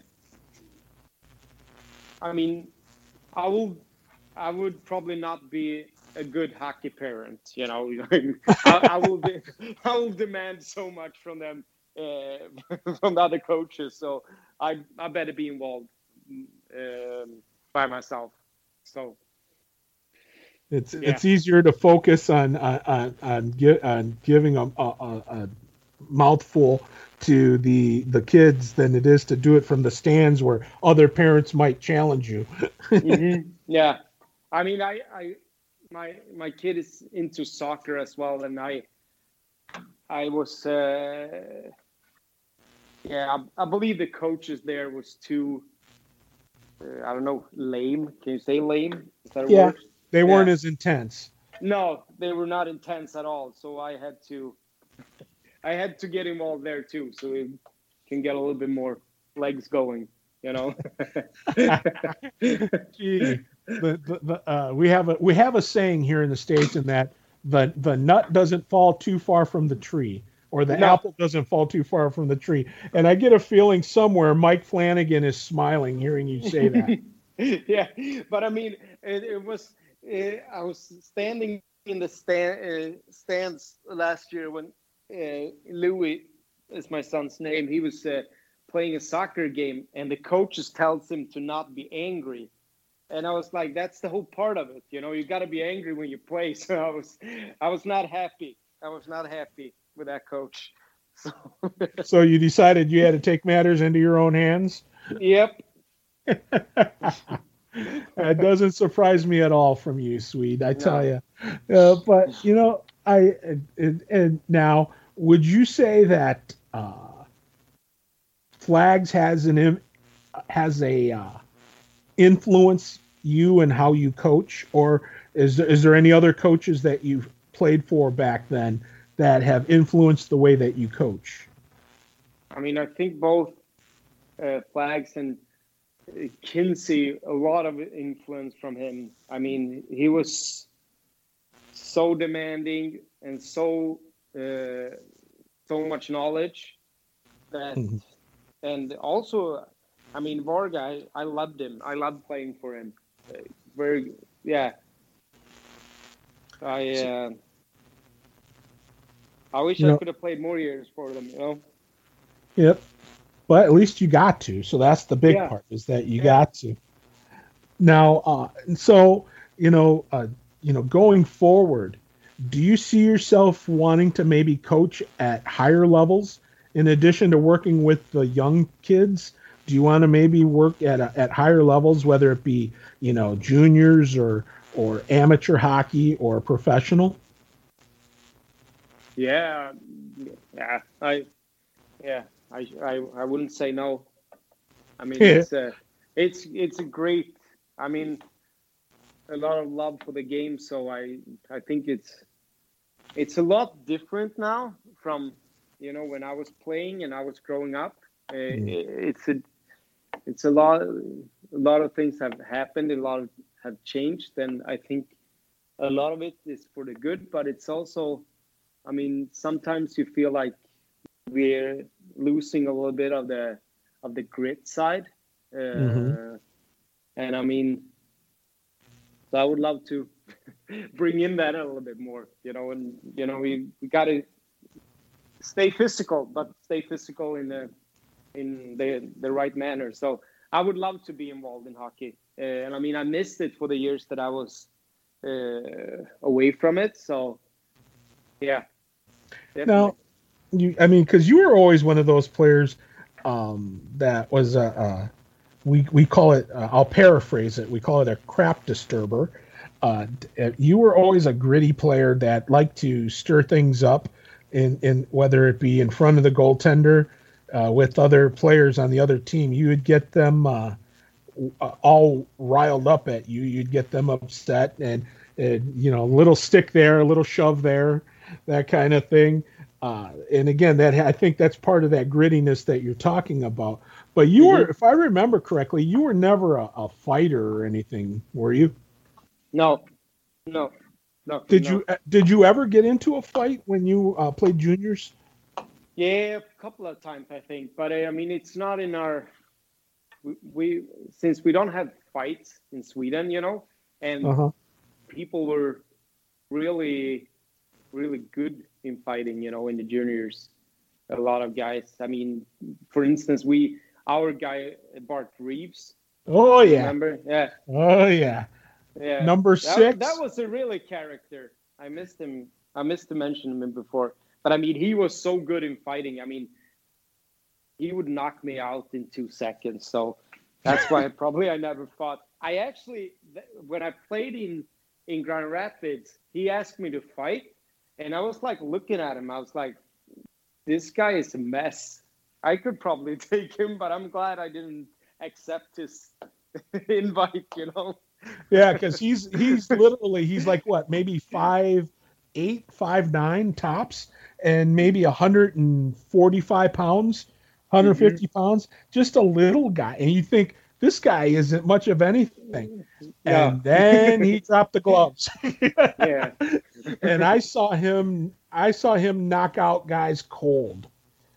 I mean I will I would probably not be a good hockey parent. You know, I, I, will be, I will demand so much from them, uh, from the other coaches. So I I better be involved um, by myself. So it's yeah. it's easier to focus on on on, on giving a, a, a mouthful to the the kids than it is to do it from the stands where other parents might challenge you. mm-hmm. Yeah, I mean, I, I, my my kid is into soccer as well, and I, I was, uh, yeah, I, I believe the coaches there was too, I don't know, lame. Can you say lame? Is that a yeah, word? They weren't yeah. as intense. No, they were not intense at all. So I had to, I had to get involved there too, so we can get a little bit more legs going. You know. Gee, the, the, the, uh, we have a we have a saying here in the states in that the the nut doesn't fall too far from the tree or the no. apple doesn't fall too far from the tree. And I get a feeling somewhere Mike Flanagan is smiling hearing you say that. yeah, but I mean, it, it was it, I was standing in the stand uh, stands last year when uh, Louis is my son's name. He was uh, playing a soccer game, and the coaches tells him to not be angry. And I was like, that's the whole part of it, you know. You got to be angry when you play. So I was, I was not happy. I was not happy with that coach. So, so you decided you had to take matters into your own hands. Yep. that doesn't surprise me at all from you, Swede. I tell no. you. Uh, but you know, I and, and, now would you say that uh, flags has an has a uh, influence you and how you coach, or is there, is there any other coaches that you've played for back then that have influenced the way that you coach? I mean, I think both uh, Flags and Kinsey, a lot of influence from him. I mean, he was so demanding and so uh, so much knowledge that, mm-hmm. and also, I mean, Varga, I, I loved him. I loved playing for him. Uh, very, yeah. I. Uh, I wish you I know, could have played more years for them. You know. Yep. But at least you got to. So that's the big yeah. part is that you yeah. got to. Now, uh, so you know, uh, you know, going forward, do you see yourself wanting to maybe coach at higher levels in addition to working with the young kids? Do you want to maybe work at a, at higher levels, whether it be you know juniors or or amateur hockey or professional? Yeah, yeah, I, yeah, I, I, I wouldn't say no. I mean, yeah. it's a, it's, it's a great. I mean, a lot of love for the game. So I, I think it's, it's a lot different now from, you know, when I was playing and I was growing up. Mm. It's a, it's a lot, a lot of things have happened. A lot of, have changed, and I think a lot of it is for the good. But it's also I mean, sometimes you feel like we're losing a little bit of the of the grit side, uh, mm-hmm. and I mean, so I would love to bring in that a little bit more, you know, and you know, we we got to stay physical, but stay physical in the in the the right manner. So I would love to be involved in hockey, uh, and I mean, I missed it for the years that I was uh, away from it. So yeah. Definitely. Now, you, I mean, because you were always one of those players um, that was a, uh, we we call it. Uh, I'll paraphrase it. We call it a crap disturber. Uh, uh, you were always a gritty player that liked to stir things up, in in whether it be in front of the goaltender, uh, with other players on the other team. You would get them uh, all riled up at you. You'd get them upset, and, and you know, a little stick there, a little shove there that kind of thing. Uh, and again, that I think that's part of that grittiness that you're talking about. But you mm-hmm. were, if I remember correctly, you were never a, a, fighter or anything, were you? No, no, no. Did no. you did you ever get into a fight when you uh, played juniors? Yeah, a couple of times I think, but I mean it's not in our. We, we since we don't have fights in Sweden, you know, and uh-huh. people were really really good in fighting, you know, in the juniors. A lot of guys. I mean, for instance, we our guy Bart Reeves. Oh yeah. Remember? Yeah. Oh yeah. Yeah. Number that, six. That was a really character. I missed him. I missed to mention him before. But I mean, he was so good in fighting. I mean, he would knock me out in two seconds. So that's why probably I never fought. I actually, when I played in in Grand Rapids, he asked me to fight, and I was like looking at him. I was like, this guy is a mess. I could probably take him, but I'm glad I didn't accept his invite, you know. Yeah, because he's he's literally he's like what maybe five eight five nine tops and maybe 145 pounds 150 mm-hmm. pounds just a little guy and you think this guy isn't much of anything yeah. and then he dropped the gloves yeah and i saw him i saw him knock out guys cold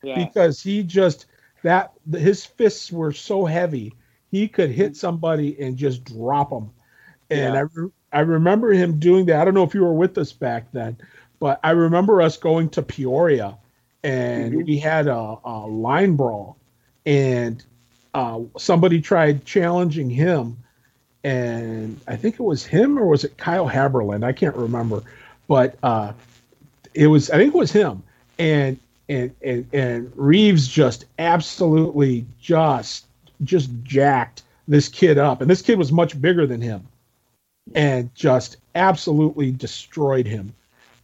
yeah. because he just that his fists were so heavy he could hit somebody and just drop them and yeah. I, I remember him doing that i don't know if you were with us back then but i remember us going to peoria and mm-hmm. we had a, a, line brawl and uh, somebody tried challenging him and i think it was him or was it kyle haberland i can't remember but uh, it was i think it was him and and and, and reeves just absolutely just just jacked this kid up and this kid was much bigger than him and just absolutely destroyed him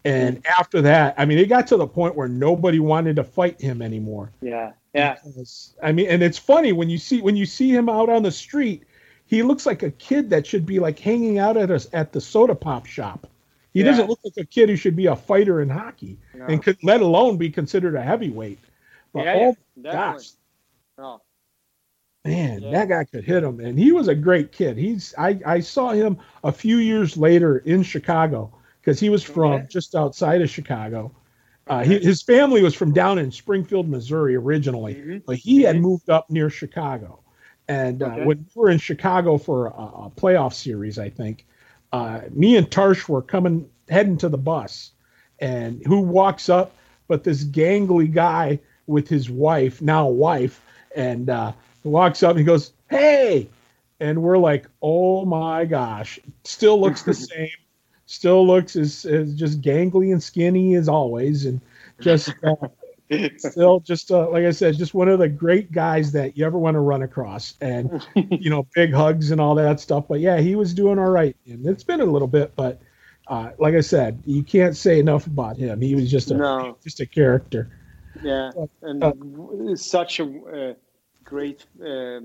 and after that, I mean, it got to the point where nobody wanted to fight him anymore. Yeah, yeah. Because, I mean, and it's funny when you see when you see him out on the street, he looks like a kid that should be like hanging out at us at the soda pop shop. He yeah. doesn't look like a kid who should be a fighter in hockey, no. and could let alone be considered a heavyweight. But yeah, oh yeah, gosh, oh. man, yeah. that guy could hit him, and he was a great kid. He's I I saw him a few years later in Chicago because he was from just outside of Chicago. Uh, he, his family was from down in Springfield, Missouri originally, mm-hmm. but he had mm-hmm. moved up near Chicago. And uh, okay. when we were in Chicago for a, a playoff series, I think, uh, me and Tarsh were coming, heading to the bus. And who walks up but this gangly guy with his wife, now wife, and uh, walks up and he goes, Hey! And we're like, Oh my gosh, still looks the same still looks as, as just gangly and skinny as always, and just uh, still just uh, like I said, just one of the great guys that you ever want to run across, and you know, big hugs and all that stuff. But yeah, he was doing all right, and it's been a little bit, but uh, like I said, you can't say enough about him. He was just a no. just a character. Yeah, and uh, such a uh, great. Uh,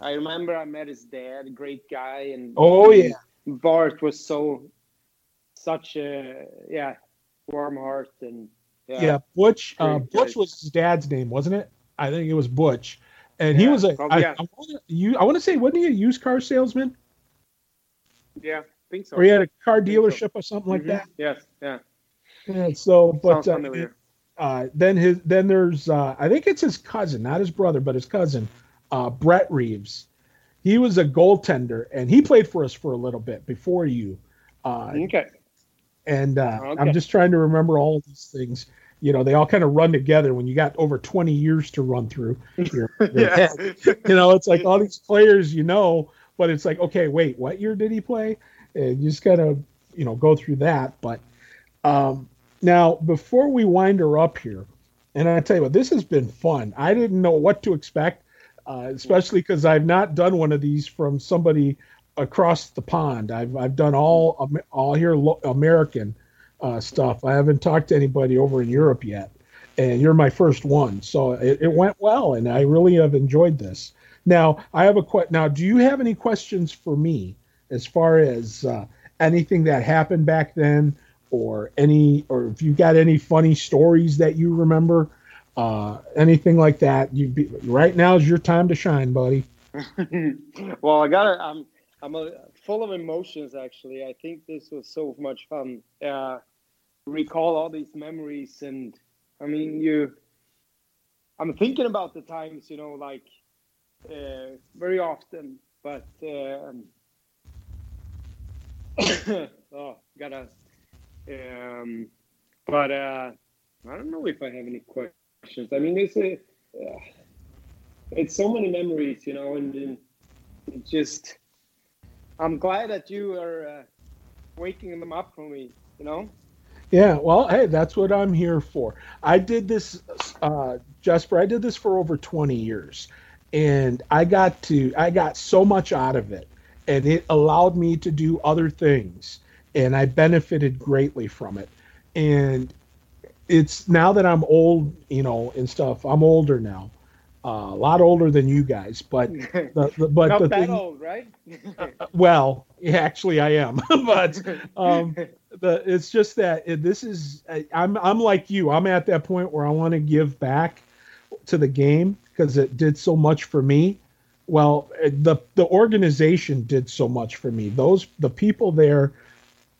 I remember I met his dad, great guy, and oh yeah, Bart was so such a yeah warm heart and yeah, yeah Butch. Uh, Butch was his dad's name, wasn't it? I think it was Butch, and yeah, he was a. Probably, I, yeah. I want to you. I want to say, wasn't he a used car salesman? Yeah, I think so. Or he had a car dealership so. or something like mm-hmm. that. Yes, yeah. Yeah. So, but uh, uh, then his then there's uh, I think it's his cousin, not his brother, but his cousin, uh, Brett Reeves. He was a goaltender, and he played for us for a little bit before you. Uh, okay and uh, okay. I'm just trying to remember all these things. You know, they all kind of run together when you got over 20 years to run through. Your, your yeah. You know, it's like all these players you know, but it's like, okay, wait, what year did he play? And you just gotta, you know, go through that. But um, now, before we wind her up here, and I tell you what, this has been fun. I didn't know what to expect, uh, especially because I've not done one of these from somebody across the pond. I've I've done all all here American uh, stuff. I haven't talked to anybody over in Europe yet, and you're my first one. So it, it went well, and I really have enjoyed this. Now I have a question. Now, do you have any questions for me as far as uh, anything that happened back then, or any, or if you got any funny stories that you remember, uh, anything like that? You be right now is your time to shine, buddy. well, I gotta. I'm I'm a, full of emotions. Actually, I think this was so much fun. Uh, recall all these memories, and I mean, you. I'm thinking about the times, you know, like uh, very often, but um, oh, gotta. Um, but uh, I don't know if I have any questions. I mean, it's a, uh, it's so many memories, you know, and, and it just I'm glad that you are uh, waking them up for me. You know. Yeah, well, hey, that's what I'm here for. I did this, uh, Jesper. I did this for over 20 years, and I got to, I got so much out of it, and it allowed me to do other things, and I benefited greatly from it. And it's now that I'm old, you know, and stuff. I'm older now. Uh, a lot older than you guys, but the, the but Not the that thing, old, right? well, yeah, actually I am, but um, the it's just that it, this is I, I'm I'm like you. I'm at that point where I want to give back to the game because it did so much for me. Well, the the organization did so much for me. Those the people there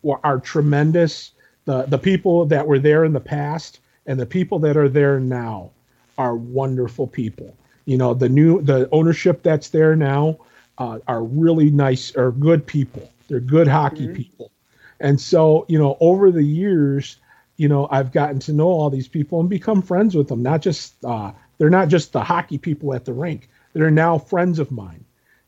were, are tremendous. The the people that were there in the past and the people that are there now are wonderful people. You know, the new the ownership that's there now uh, are really nice are good people. They're good hockey Mhm. people. And so, you know, over the years, you know, I've gotten to know all these people and become friends with them. Not just uh, they're not just the hockey people at the rink. They're now friends of mine.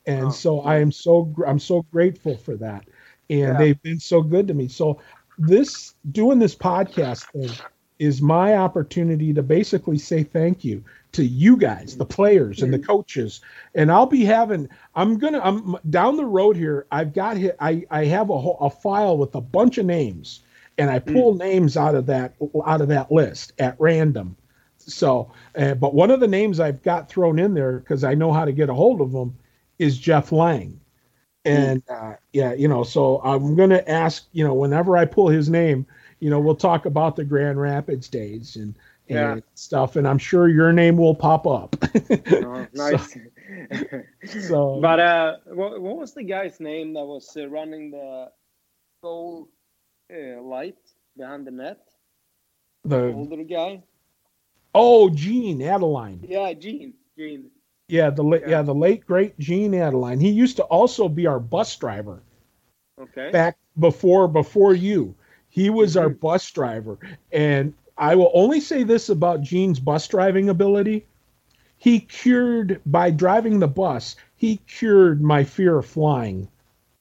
And Oh, so I am so gr- I'm so grateful for that. And Yeah. they've been so good to me. So this doing this podcast thing is my opportunity to basically say thank you to you guys, the players and the coaches. And I'll be having, I'm gonna, I'm down the road here. I've got, hi- I, I have a, whole, a file with a bunch of names, and I pull names out of that, out of that list at random. So, uh, but one of the names I've got thrown in there because I know how to get a hold of them is Jeff Lang. And uh, yeah, you know, so I'm gonna ask, you know, whenever I pull his name, you know, we'll talk about the Grand Rapids days and, Yeah. stuff, and I'm sure your name will pop up. Oh, nice. so, but uh, what, what was the guy's name that was uh, running the goal uh, light behind the net? the Older guy. oh, Gene Adeline, Yeah, Gene. Gene. yeah, the late, Yeah. yeah, the late great Gene Adeline. He used to also be our bus driver. Okay. back before before you. He was our bus driver, and I will only say this about Gene's bus driving ability: he cured by driving the bus. He cured my fear of flying.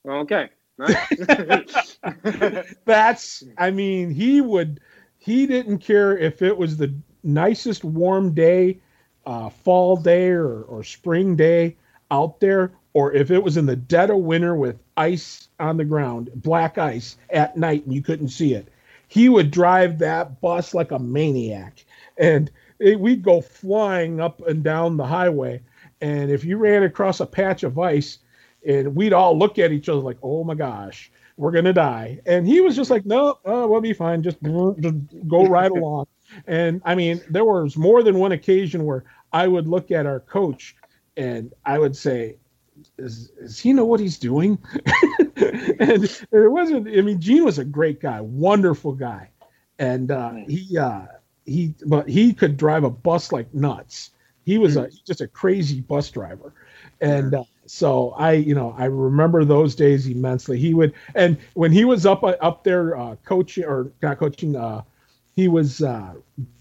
Okay. Nice. That's, I mean, he would, he didn't care if it was the nicest warm day, uh, fall day or, or spring day out there, or if it was in the dead of winter with ice on the ground, black ice at night and you couldn't see it. He would drive that bus like a maniac. And it, we'd go flying up and down the highway. And if you ran across a patch of ice, and we'd all look at each other like, "Oh my gosh, we're gonna die." And he was just like, "No, uh, we'll be fine. Just, just go right along." And I mean, there was more than one occasion where I would look at our coach and I would say, "Is, does he know what he's doing?" and it wasn't. I mean, Gene was a great guy, wonderful guy, and uh, he uh, he but he could drive a bus like nuts. He was a just a crazy bus driver, and uh, so I you know I remember those days immensely. He would and when he was up uh, up there uh, coaching or not coaching, uh, he was uh,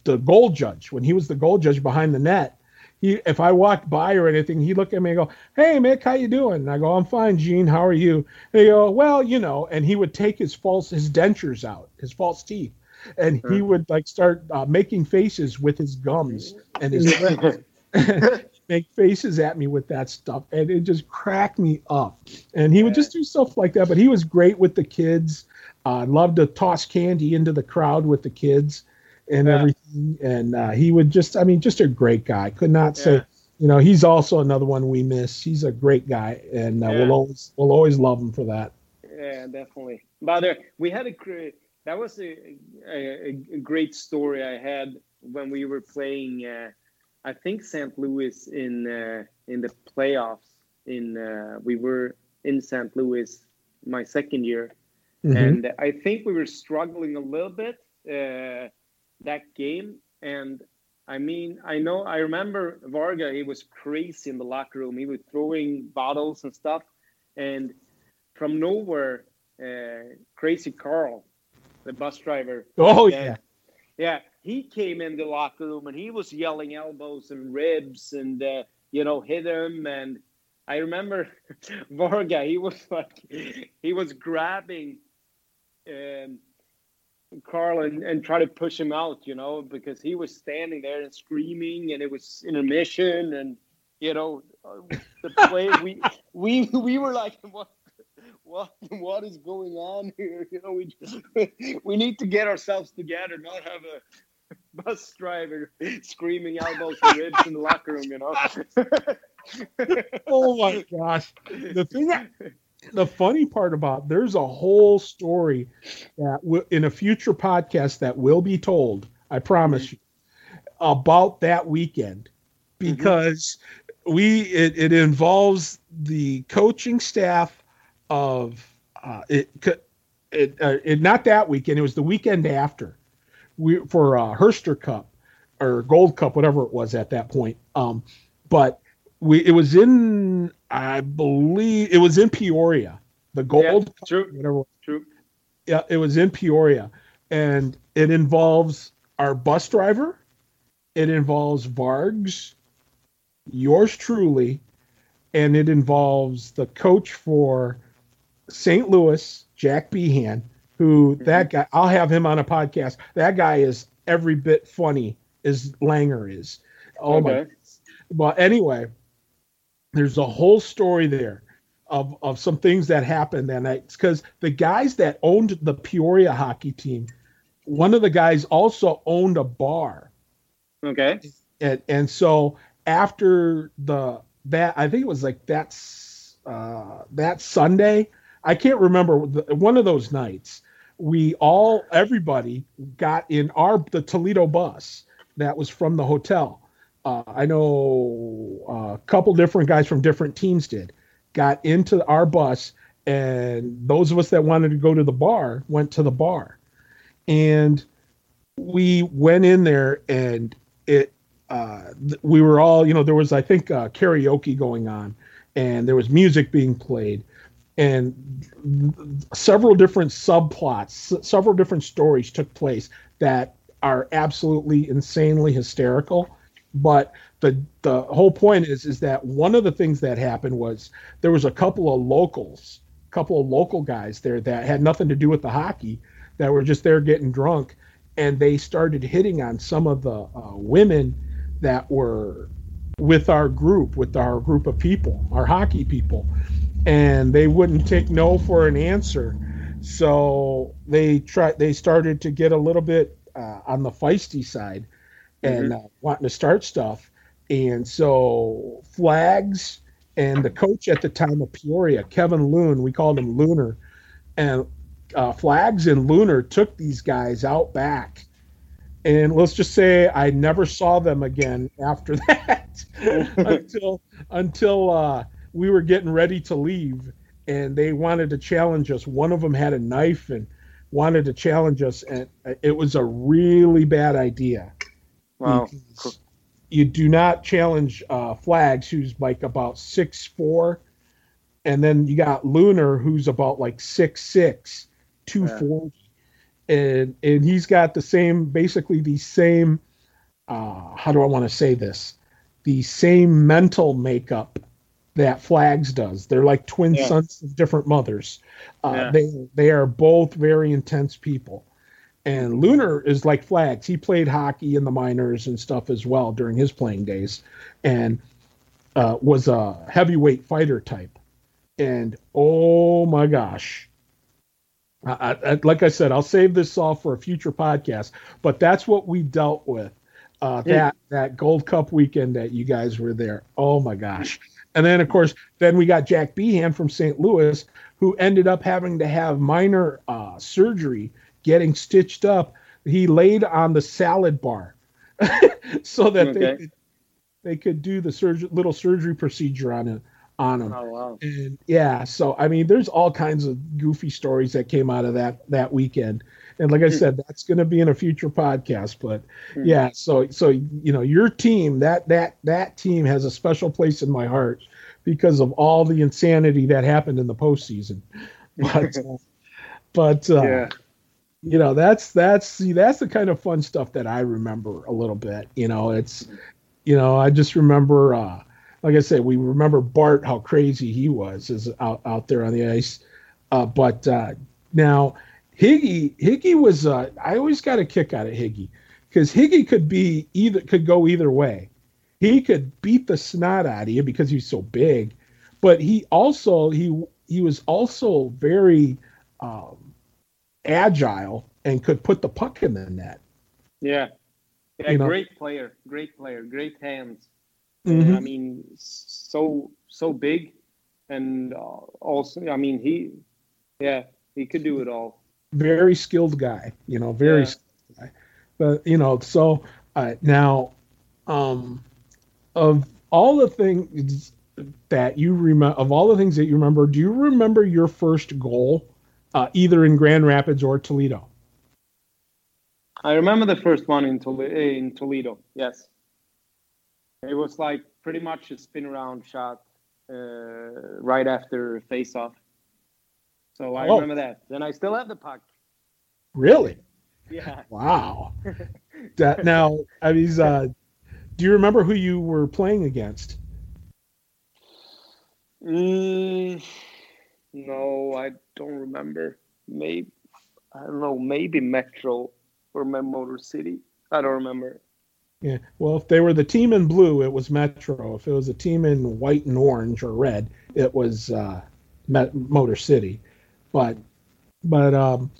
the goal judge. When he was the goal judge behind the net, he if I walked by or anything, he'd look at me and go, "Hey, Mick, how you doing?" And I go, "I'm fine, Gene. How are you?" And he go, "Well, you know," and he would take his false his dentures out, his false teeth, and he would like start uh, making faces with his gums and his lips. make faces at me with that stuff and it just cracked me up and he would just do stuff like that but he was great with the kids uh loved to toss candy into the crowd with the kids and Yeah. everything and uh, he would just i mean just a great guy could not say you know he's also another one we miss he's a great guy and uh, Yeah. we'll always we'll always love him for that Yeah, definitely. But uh, we had a that was a, a, a great story I had when we were playing. Uh, I think St. Louis in uh, in the playoffs. In uh, we were in St. Louis my second year, Mhm. and I think we were struggling a little bit uh, that game. And I mean, I know I remember Varga. He was crazy in the locker room. He was throwing bottles and stuff, and from nowhere, uh, Crazy Carl, the bus driver. oh Yeah. yeah he came in the locker room and he was yelling elbows and ribs and uh, you know hit him. And I remember Varga, he was like he was grabbing um, Carl and, and try to push him out, you know, because he was standing there and screaming and it was intermission and you know uh, the play we we we were like what what what is going on here? You know, we just we need to get ourselves together, not have a bus driver screaming elbows and ribs in the locker room. You know. oh my gosh! The thing that the funny part about there's a whole story that w- in a future podcast that will be told. I promise mm-hmm. you about that weekend mm-hmm. because mm-hmm. we it, it involves the coaching staff of uh, it it, uh, it not that weekend it was the weekend after we for uh, Herster Cup or Gold Cup whatever it was at that point um but we it was in I believe it was in Peoria the Gold yeah, true whatever true yeah it was in Peoria and it involves our bus driver it involves Vargs yours truly and it involves the coach for St. Louis, Jack Behan, who mm-hmm. that guy, I'll have him on a podcast. That guy is every bit funny as Langer is. Oh okay. my. But anyway, there's a whole story there of, of some things that happened that night. Because the guys that owned the Peoria hockey team, one of the guys also owned a bar. Okay. And, and so after the that I think it was like that's uh, that Sunday. I can't remember the, one of those nights. We all everybody got in our the Toledo bus that was from the hotel. Uh, I know uh, a couple different guys from different teams did got into our bus, and those of us that wanted to go to the bar went to the bar, and we went in there and it uh, we were all, you know, there was, I think, uh, karaoke going on and there was music being played and several different subplots, several different stories took place that are absolutely insanely hysterical. But the the whole point is is that one of the things that happened was there was a couple of locals, a couple of local guys there that had nothing to do with the hockey that were just there getting drunk, and they started hitting on some of the uh, women that were with our group, with our group of people, our hockey people, and they wouldn't take no for an answer. So they tried. They started to get a little bit uh, on the feisty side, and mm-hmm. uh, wanting to start stuff. And so flags and the coach at the time of Peoria, Kevin Loon, we called him Lunar, and uh, flags and Lunar took these guys out back and let's just say I never saw them again after that until until uh, we were getting ready to leave, and they wanted to challenge us. One of them had a knife and wanted to challenge us, and it was a really bad idea. Wow. You do not challenge uh, Flags, who's like about six four, and then you got Lunar, who's about like six six, two forty. Yeah and and he's got the same basically the same uh, how do I want to say this the same mental makeup that Flags does. They're like twin yeah. sons of different mothers. Uh, yeah. They they are both very intense people. And Lunar is like Flags. He played hockey in the minors and stuff as well during his playing days, and uh, was a heavyweight fighter type. And oh my gosh, I, I, like I said, I'll save this all for a future podcast. But that's what we dealt with uh, yeah. that that Gold Cup weekend that you guys were there. Oh my gosh! And then of course, then we got Jack Behan from St. Louis, who ended up having to have minor uh, surgery, getting stitched up. He laid on the salad bar so that okay. they could, they could do the surgery, little surgery procedure on it on them. Oh wow! And yeah, so I mean, there's all kinds of goofy stories that came out of that that weekend. And like I hmm. said, that's going to be in a future podcast. But hmm. yeah, so so you know, your team that that that team has a special place in my heart because of all the insanity that happened in the postseason. But uh, but uh, yeah. You know, that's that's see that's the kind of fun stuff that I remember a little bit. You know, it's you know, I just remember. uh like I said, we remember Bart how crazy he was is out, out there on the ice. Uh, but uh, now Higgy Higgy was uh, I always got a kick out of Higgy because Higgy could be either could go either way. He could beat the snot out of you because he's so big, but he also he he was also very um, agile and could put the puck in the net. Yeah. Yeah, you know. great player, great player, great hands. Mhm. I mean, so so big, and uh, also, I mean, he, yeah, he could do it all. very skilled guy, you know, very Yeah. skilled guy. But you know, so uh, now, um, of all the things that you remember, of all the things that you remember, do you remember your first goal, uh, either in Grand Rapids or Toledo? I remember the first one in, Tol- in Toledo. Yes, it was like pretty much a spin around shot uh, right after face off. So I Oh. remember that. Then I still have the puck. Really? Yeah. Wow. that now, I mean, uh, do you remember who you were playing against? Mm, no, I don't remember. Maybe I don't know. Maybe Metro or Motor City. I don't remember. Yeah. Well, if they were the team in blue, it was Metro. If it was a team in white and orange or red, it was uh, Met- Motor City. But, but um,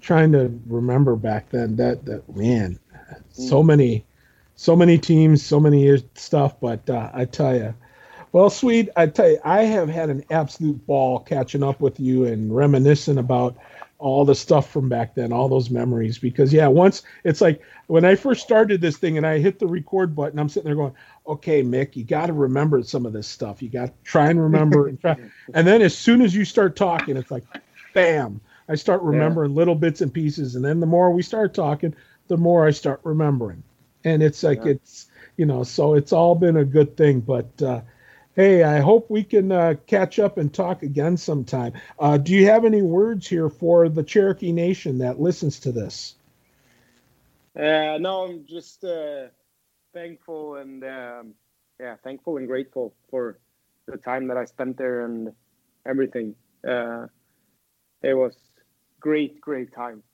trying to remember back then that that man, so many, so many teams, so many stuff. But uh, I tell you, well, sweet, I tell you, I have had an absolute ball catching up with you and reminiscing about all the stuff from back then, all those memories. Because yeah, once it's like when I first started this thing and I hit the record button, I'm sitting there going, "Okay, Mick, you got to remember some of this stuff. You got to try and remember." and, try. and then as soon as you start talking, it's like, bam! I start remembering little bits and pieces, and then the more we start talking, the more I start remembering. And it's like Yeah. it's you know, so it's all been a good thing. But uh, hey, I hope we can uh, catch up and talk again sometime. Uh, do you have any words here for the Cherokee Nation that listens to this? Uh, no, I'm just uh, thankful and um, yeah, thankful and grateful for the time that I spent there and everything. Uh, it was great, great time,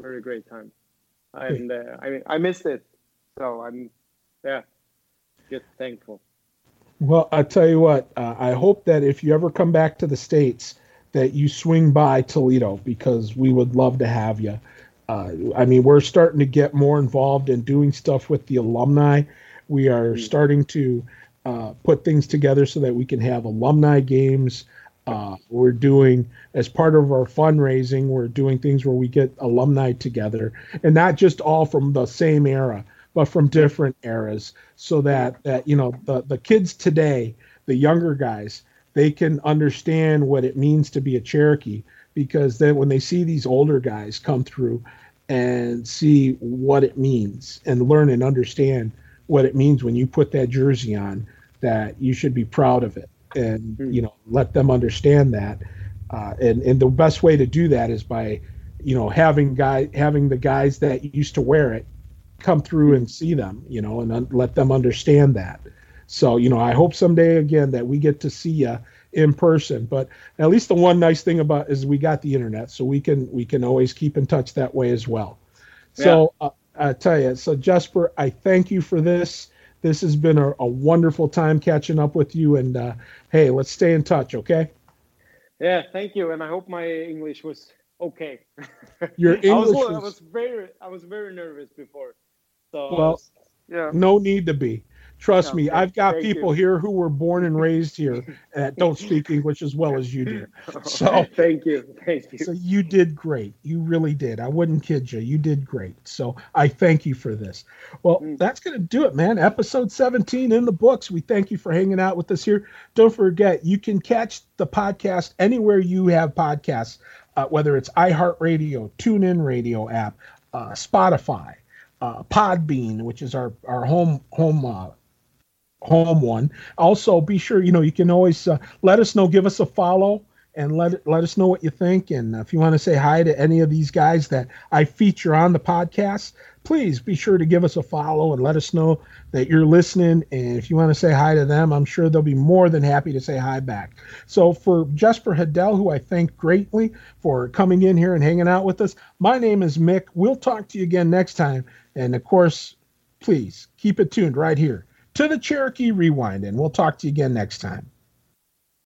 very great time, and uh, I I missed it, so I'm yeah, just thankful. Well, I tell you what, uh, I hope that if you ever come back to the states, that you swing by Toledo because we would love to have you. Uh, I mean, we're starting to get more involved in doing stuff with the alumni. We are Mm. starting to uh, put things together so that we can have alumni games. Uh, we're doing, as part of our fundraising, we're doing things where we get alumni together, and not just all from the same era, but from different eras, so that that you know the the kids today, the younger guys, they can understand what it means to be a Cherokee because then when they see these older guys come through and see what it means and learn and understand what it means when you put that jersey on that you should be proud of it and Hmm. you know let them understand that uh, and and the best way to do that is by you know having guy having the guys that used to wear it come through and see them you know and un- let them understand that. So you know i hope someday again that we get to see you in person. But at least the one nice thing about is we got the internet so we can we can always keep in touch that way as well. So uh, i tell you so jesper i thank you for this. This has been a, a wonderful time catching up with you and uh, hey let's stay in touch okay? Yeah, thank you, and I hope my English was okay. Your I was, English I was- was very I was very nervous before, so Well, yeah. no need to be trust No, me i've got people you. here who were born and raised here that don't speak english as well as you do So- thank you, thank you. So you did great. You really did. I wouldn't kid you. You did great. So I thank you for this. Well, Mm. that's going to do it, man. Episode 17 in the books. We thank you for hanging out with us here. Don't forget, you can catch the podcast anywhere you have podcasts, uh, whether it's iHeartRadio, TuneIn Radio app, uh, Spotify, uh, Podbean, which is our, our home home uh, home one. Also, be sure you know you can always uh, let us know, give us a follow, and let let us know what you think. And if you want to say hi to any of these guys that I feature on the podcast, please be sure to give us a follow and let us know that you're listening. And if you want to say hi to them, I'm sure they'll be more than happy to say hi back. So for Jesper Hedell, who I thank greatly for coming in here and hanging out with us, my name is Mick. We'll talk to you again next time. And of course, please keep it tuned right here to the Cherokee Rewind, and we'll talk to you again next time.